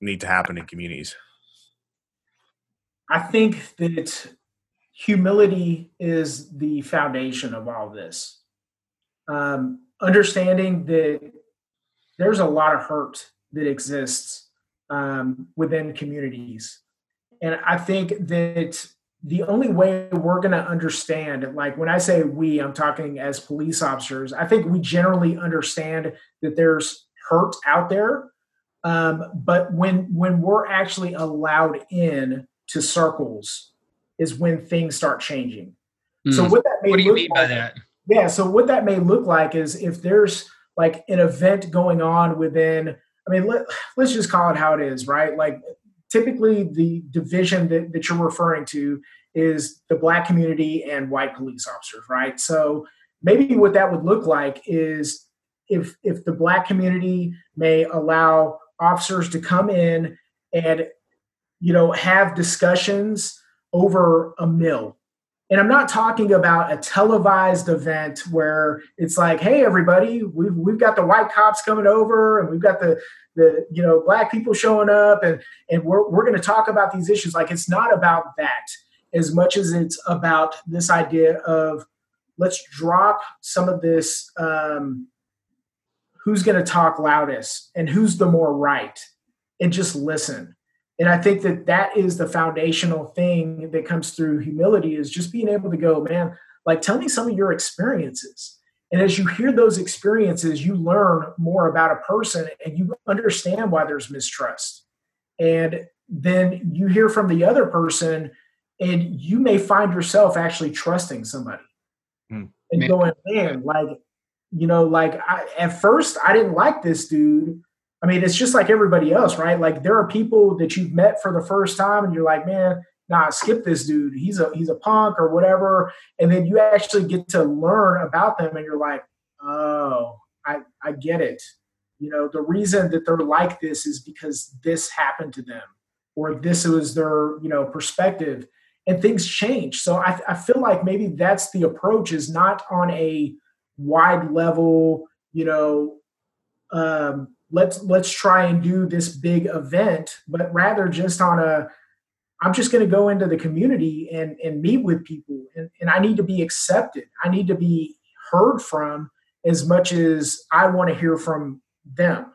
need to happen in communities? I think that humility is the foundation of all this. Um, understanding that there's a lot of hurt that exists um, within communities. And I think that the only way we're going to understand, like when I say we, I'm talking as police officers, I think we generally understand that there's hurt out there. Um, but when when we're actually allowed in to circles is when things start changing. Mm. So hmm. what that may what do you mean like, by that? Yeah, so what that may look like is if there's like an event going on within, I mean, let, let's just call it how it is, right? Like typically the division that, that you're referring to is the black community and white police officers, right? So maybe what that would look like is if if the black community may allow officers to come in and you know have discussions over a mill and i'm not talking about a televised event where it's like hey everybody we've, we've got the white cops coming over and we've got the the you know black people showing up and and we're, we're going to talk about these issues. Like it's not about that as much as it's about this idea of let's drop some of this um, who's going to talk loudest and who's the more right and just listen and i think that that is the foundational thing that comes through humility is just being able to go man like tell me some of your experiences. And as you hear those experiences you learn more about a person and you understand why there's mistrust. And then you hear from the other person and you may find yourself actually trusting somebody. Mm, and man. going man like you know like I, at first i didn't like this dude i mean it's just like everybody else right? Like there are people that you've met for the first time and you're like man nah skip this dude. He's a he's a punk or whatever. And then you actually get to learn about them and you're like oh i i get it. You know the reason that they're like this is because this happened to them or this was their you know perspective and things change. So i, I feel like maybe that's the approach is not on a wide level, you know, um, let's let's try and do this big event, but rather just on a I'm just going to go into the community and and meet with people and, and I need to be accepted. I need to be heard from as much as I want to hear from them.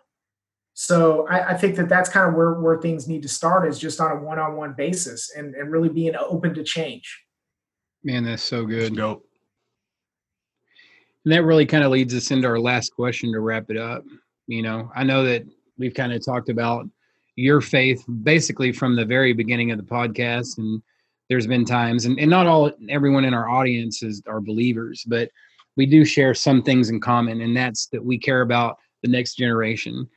So I, I, think that that's kind of where, where things need to start is just on a one-on-one basis and, and really being open to change. Man, that's so good. Dope. And that really kind of leads us into our last question to wrap it up. You know, I know that we've kind of talked about your faith basically from the very beginning of the podcast and there's been times and, and not all everyone in our audience is are believers but we do share some things in common and that's that we care about the next generation.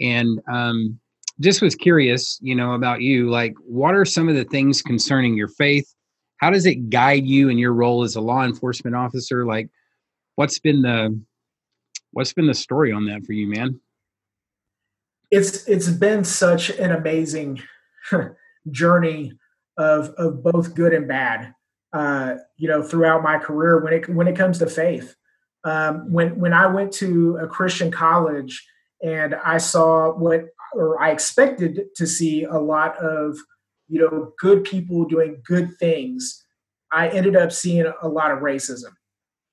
And um, just was curious you know about you like what are some of the things concerning your faith? How does it guide you in your role as a law enforcement officer? Like what's been the what's been the story on that for you man it's it's been such an amazing journey of of both good and bad. Uh, you know, throughout my career, when it when it comes to faith, um, when when I went to a Christian college and I saw what or I expected to see a lot of you know good people doing good things, I ended up seeing a lot of racism.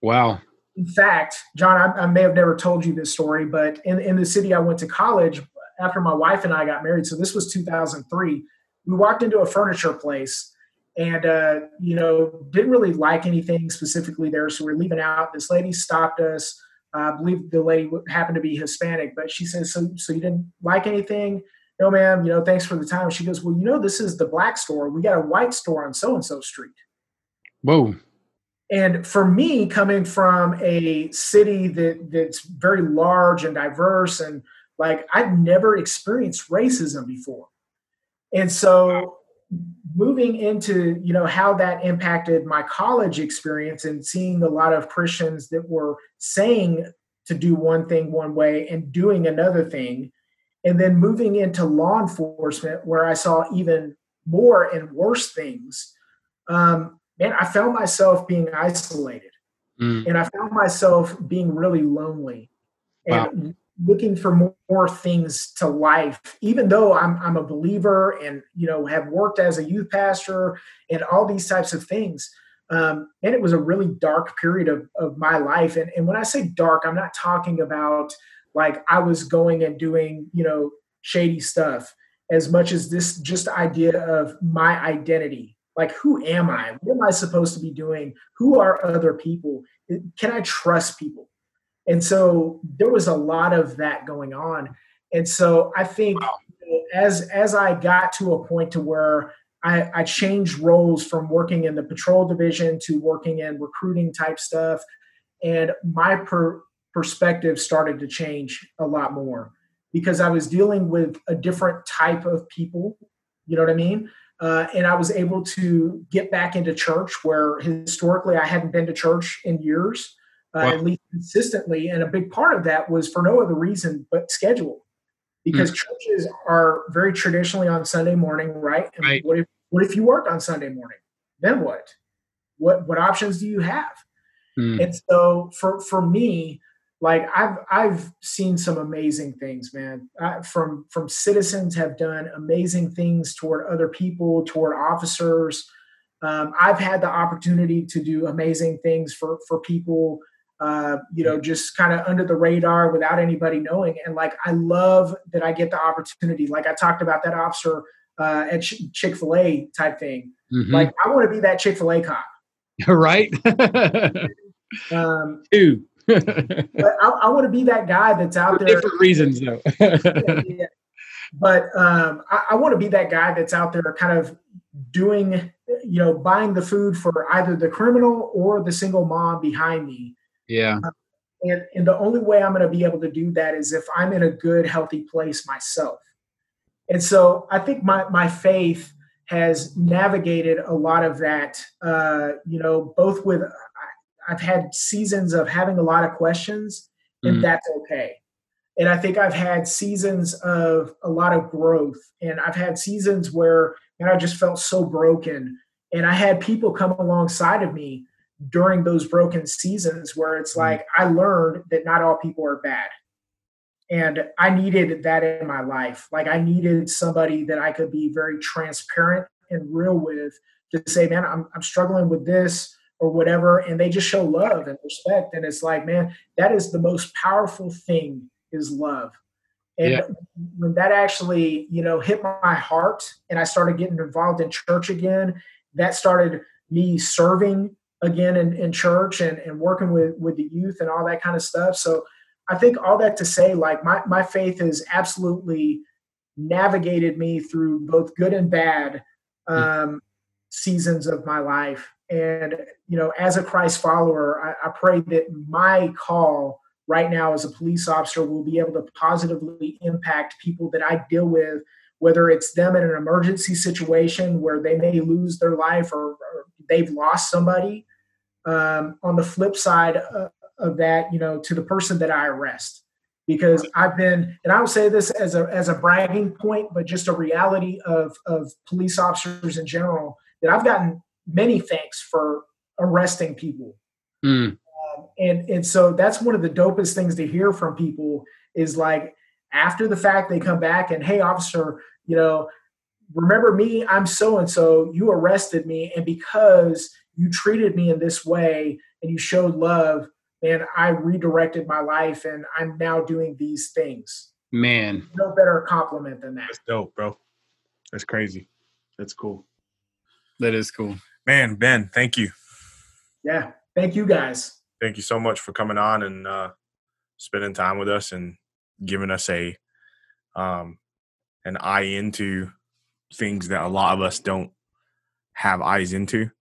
Wow. In fact, John, I, I may have never told you this story, but in, in the city I went to college, after my wife and I got married, so this was 2003, we walked into a furniture place and uh, you know didn't really like anything specifically there, so we're leaving out. This lady stopped us. I believe the lady happened to be Hispanic, but she says, "So, so you didn't like anything?" No, ma'am. You know, thanks for the time. She goes, "Well, you know, this is the black store. We got a white store on so and so street." Whoa. And for me, coming from a city that that's very large and diverse and like I'd never experienced racism before. And so moving into, you know, how that impacted my college experience and seeing a lot of Christians that were saying to do one thing one way and doing another thing. And then moving into law enforcement where I saw even more and worse things. Um, man, I found myself being isolated. Mm. And I found myself being really lonely. And wow looking for more, more, things to life even though I'm, I'm a believer and you know have worked as a youth pastor and all these types of things um, and it was a really dark period of, of my life and, and when i say dark i'm not talking about like i was going and doing you know shady stuff as much as this just idea of my identity like who am i what am i supposed to be doing who are other people can i trust people and so there was a lot of that going on. And so I think you know, as as I got to a point to where I, I changed roles from working in the patrol division to working in recruiting type stuff, and my per, perspective started to change a lot more because I was dealing with a different type of people. You know what I mean? Uh, and I was able to get back into church where historically I hadn't been to church in years uh, wow. at least consistently. And a big part of that was for no other reason but schedule, because mm. churches are very traditionally on Sunday morning, right? And right. What if what if you worked on Sunday morning? Then what? What what options do you have? Mm. And so for for me, like I've I've seen some amazing things, man. I, from from citizens have done amazing things toward other people, toward officers. Um, I've had the opportunity to do amazing things for for people uh, you know, just kind of under the radar without anybody knowing. And like, I love that I get the opportunity. Like I talked about that officer uh, at Ch- Chick Fil A type thing. Mm-hmm. Like I want to be that Chick Fil A cop. right. um, Two. but I, I want to be that guy that's out For there. Different reasons, though. yeah, yeah. But um, I, I want to be that guy that's out there, kind of doing, you know, buying the food for either the criminal or the single mom behind me yeah. Uh, and, and the only way I'm going to be able to do that is if I'm in a good, healthy place myself. And so I think my, my faith has navigated a lot of that, uh, you know, both with, I've had seasons of having a lot of questions, and mm-hmm. that's okay. And I think I've had seasons of a lot of growth, and I've had seasons where, and I just felt so broken. And I had people come alongside of me during those broken seasons where it's mm. like I learned that not all people are bad. And I needed that in my life. Like I needed somebody that I could be very transparent and real with to say, man, I'm, I'm struggling with this. Or whatever and they just show love and respect and it's like man that is the most powerful thing is love and yeah. when that actually you know hit my heart and i started getting involved in church again that started me serving again in, in church and, and working with with the youth and all that kind of stuff so i think all that to say like my, my faith has absolutely navigated me through both good and bad hmm. um, seasons of my life and you know as a christ follower I, I pray that my call right now as a police officer will be able to positively impact people that i deal with whether it's them in an emergency situation where they may lose their life or, or they've lost somebody. Um, on the flip side of, of that you know to the person that i arrest. Because I've been, and I will say this as a as a bragging point, but just a reality of of police officers in general that I've gotten many thanks for arresting people. Mm. Um, and and so that's one of the dopest things to hear from people is like after the fact they come back and hey officer, you know, remember me, I'm so and so, you arrested me and because you treated me in this way and you showed love, and I redirected my life and I'm now doing these things. Man. No better compliment than that. That's dope, bro. That's crazy. That's cool. That is cool. Man, Ben, thank you. Yeah. Thank you guys. Thank you so much for coming on and uh spending time with us and giving us a um an eye into things that a lot of us don't have eyes into.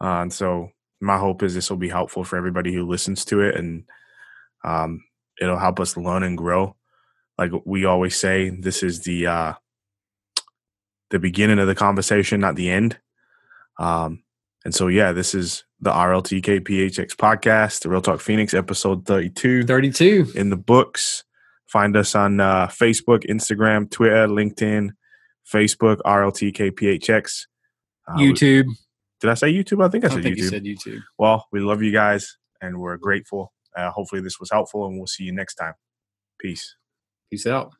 Uh, and so my hope is this will be helpful for everybody who listens to it and um, it'll help us learn and grow like we always say this is the uh, the beginning of the conversation not the end um, and so yeah this is the rltk phx podcast the real talk phoenix episode 32 32 in the books find us on uh, facebook instagram twitter linkedin facebook rltk phx uh, youtube did I say YouTube? I think I, I said think YouTube. You said YouTube. Well, we love you guys and we're grateful. Uh, hopefully, this was helpful, and we'll see you next time. Peace. Peace out.